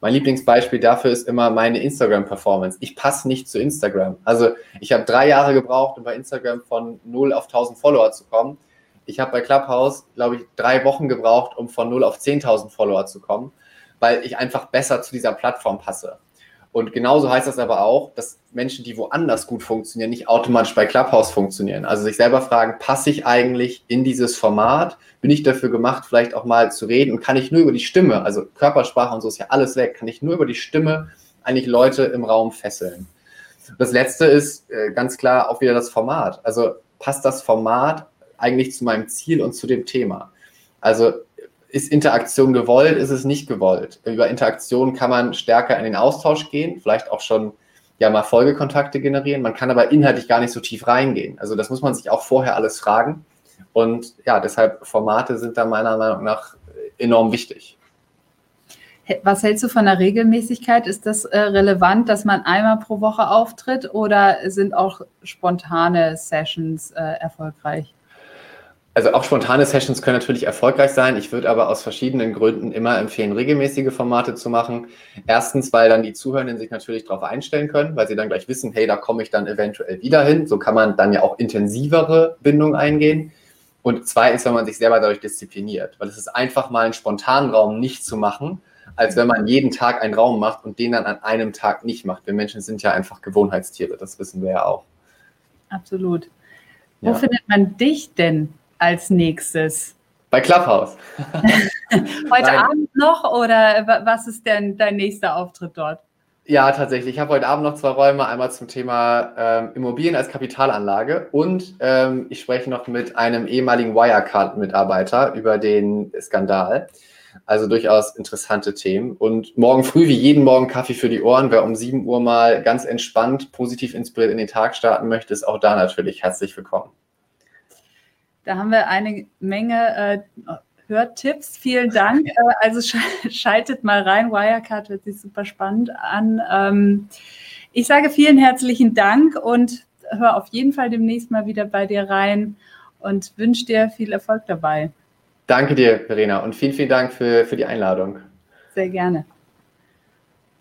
Mein Lieblingsbeispiel dafür ist immer meine Instagram-Performance. Ich passe nicht zu Instagram. Also ich habe drei Jahre gebraucht, um bei Instagram von 0 auf 1000 Follower zu kommen. Ich habe bei Clubhouse, glaube ich, drei Wochen gebraucht, um von 0 auf 10.000 Follower zu kommen weil ich einfach besser zu dieser Plattform passe. Und genauso heißt das aber auch, dass Menschen, die woanders gut funktionieren, nicht automatisch bei Clubhouse funktionieren. Also sich selber fragen, passe ich eigentlich in dieses Format? Bin ich dafür gemacht, vielleicht auch mal zu reden? Und kann ich nur über die Stimme, also Körpersprache und so ist ja alles weg, kann ich nur über die Stimme eigentlich Leute im Raum fesseln? Das letzte ist äh, ganz klar auch wieder das Format. Also passt das Format eigentlich zu meinem Ziel und zu dem Thema? Also ist Interaktion gewollt, ist es nicht gewollt? Über Interaktion kann man stärker in den Austausch gehen, vielleicht auch schon ja mal Folgekontakte generieren. Man kann aber inhaltlich gar nicht so tief reingehen. Also das muss man sich auch vorher alles fragen. Und ja, deshalb Formate sind da meiner Meinung nach enorm wichtig. Was hältst du von der Regelmäßigkeit? Ist das äh, relevant, dass man einmal pro Woche auftritt oder sind auch spontane Sessions äh, erfolgreich? Also auch spontane Sessions können natürlich erfolgreich sein. Ich würde aber aus verschiedenen Gründen immer empfehlen, regelmäßige Formate zu machen. Erstens, weil dann die Zuhörenden sich natürlich darauf einstellen können, weil sie dann gleich wissen, hey, da komme ich dann eventuell wieder hin. So kann man dann ja auch intensivere Bindungen eingehen. Und zweitens, wenn man sich selber dadurch diszipliniert, weil es ist einfach mal einen spontanen Raum nicht zu machen, als wenn man jeden Tag einen Raum macht und den dann an einem Tag nicht macht. Wir Menschen sind ja einfach Gewohnheitstiere, das wissen wir ja auch. Absolut. Wo ja. findet man dich denn als nächstes? Bei Clubhouse. Heute. Abend noch oder was ist denn dein nächster Auftritt dort? Ja, tatsächlich. Ich habe heute Abend noch zwei Räume. Einmal zum Thema ähm, Immobilien als Kapitalanlage und ähm, ich spreche noch mit einem ehemaligen Wirecard-Mitarbeiter über den Skandal. Also durchaus interessante Themen. Und morgen früh, wie jeden Morgen, Kaffee für die Ohren. Wer um 7 Uhr mal ganz entspannt, positiv inspiriert in den Tag starten möchte, ist auch da natürlich herzlich willkommen. Da haben wir eine Menge äh, Hörtipps. Vielen Dank. Äh, also schaltet mal rein. Wirecard hört sich super spannend an. Ähm, ich sage vielen herzlichen Dank und hör auf jeden Fall demnächst mal wieder bei dir rein und wünsche dir viel Erfolg dabei. Danke dir, Verena, und vielen, vielen Dank für, für die Einladung. Sehr gerne.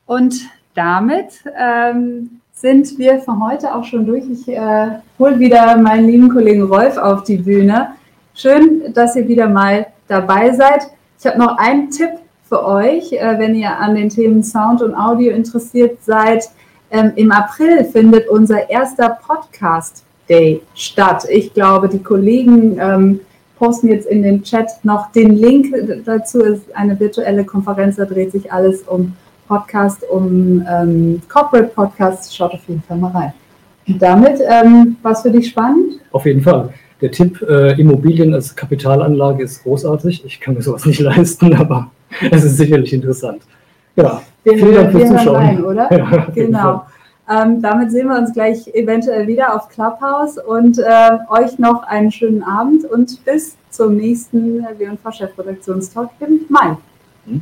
Und damit ähm, sind wir für heute auch schon durch. Ich äh, hole wieder meinen lieben Kollegen Rolf auf die Bühne. Schön, dass ihr wieder mal dabei seid. Ich habe noch einen Tipp für euch, äh, wenn ihr an den Themen Sound und Audio interessiert seid. Ähm, Im April findet unser erster Podcast Day statt. Ich glaube, die Kollegen ähm, posten jetzt in den Chat noch den Link dazu. Es ist eine virtuelle Konferenz, da dreht sich alles um Podcast, um ähm, Corporate Podcasts. Schaut auf jeden Fall mal rein. Und damit, ähm, war es für dich spannend? Auf jeden Fall. Der Tipp, äh, Immobilien als Kapitalanlage ist großartig. Ich kann mir sowas nicht leisten, aber es ist sicherlich interessant. Ja, wir, vielen Dank fürs Zuschauen. Rein, oder? Ja, genau. Ähm, damit sehen wir uns gleich eventuell wieder auf Clubhouse und äh, euch noch einen schönen Abend und bis zum nächsten W&V-Chefredaktionstalk im Mai. Fall.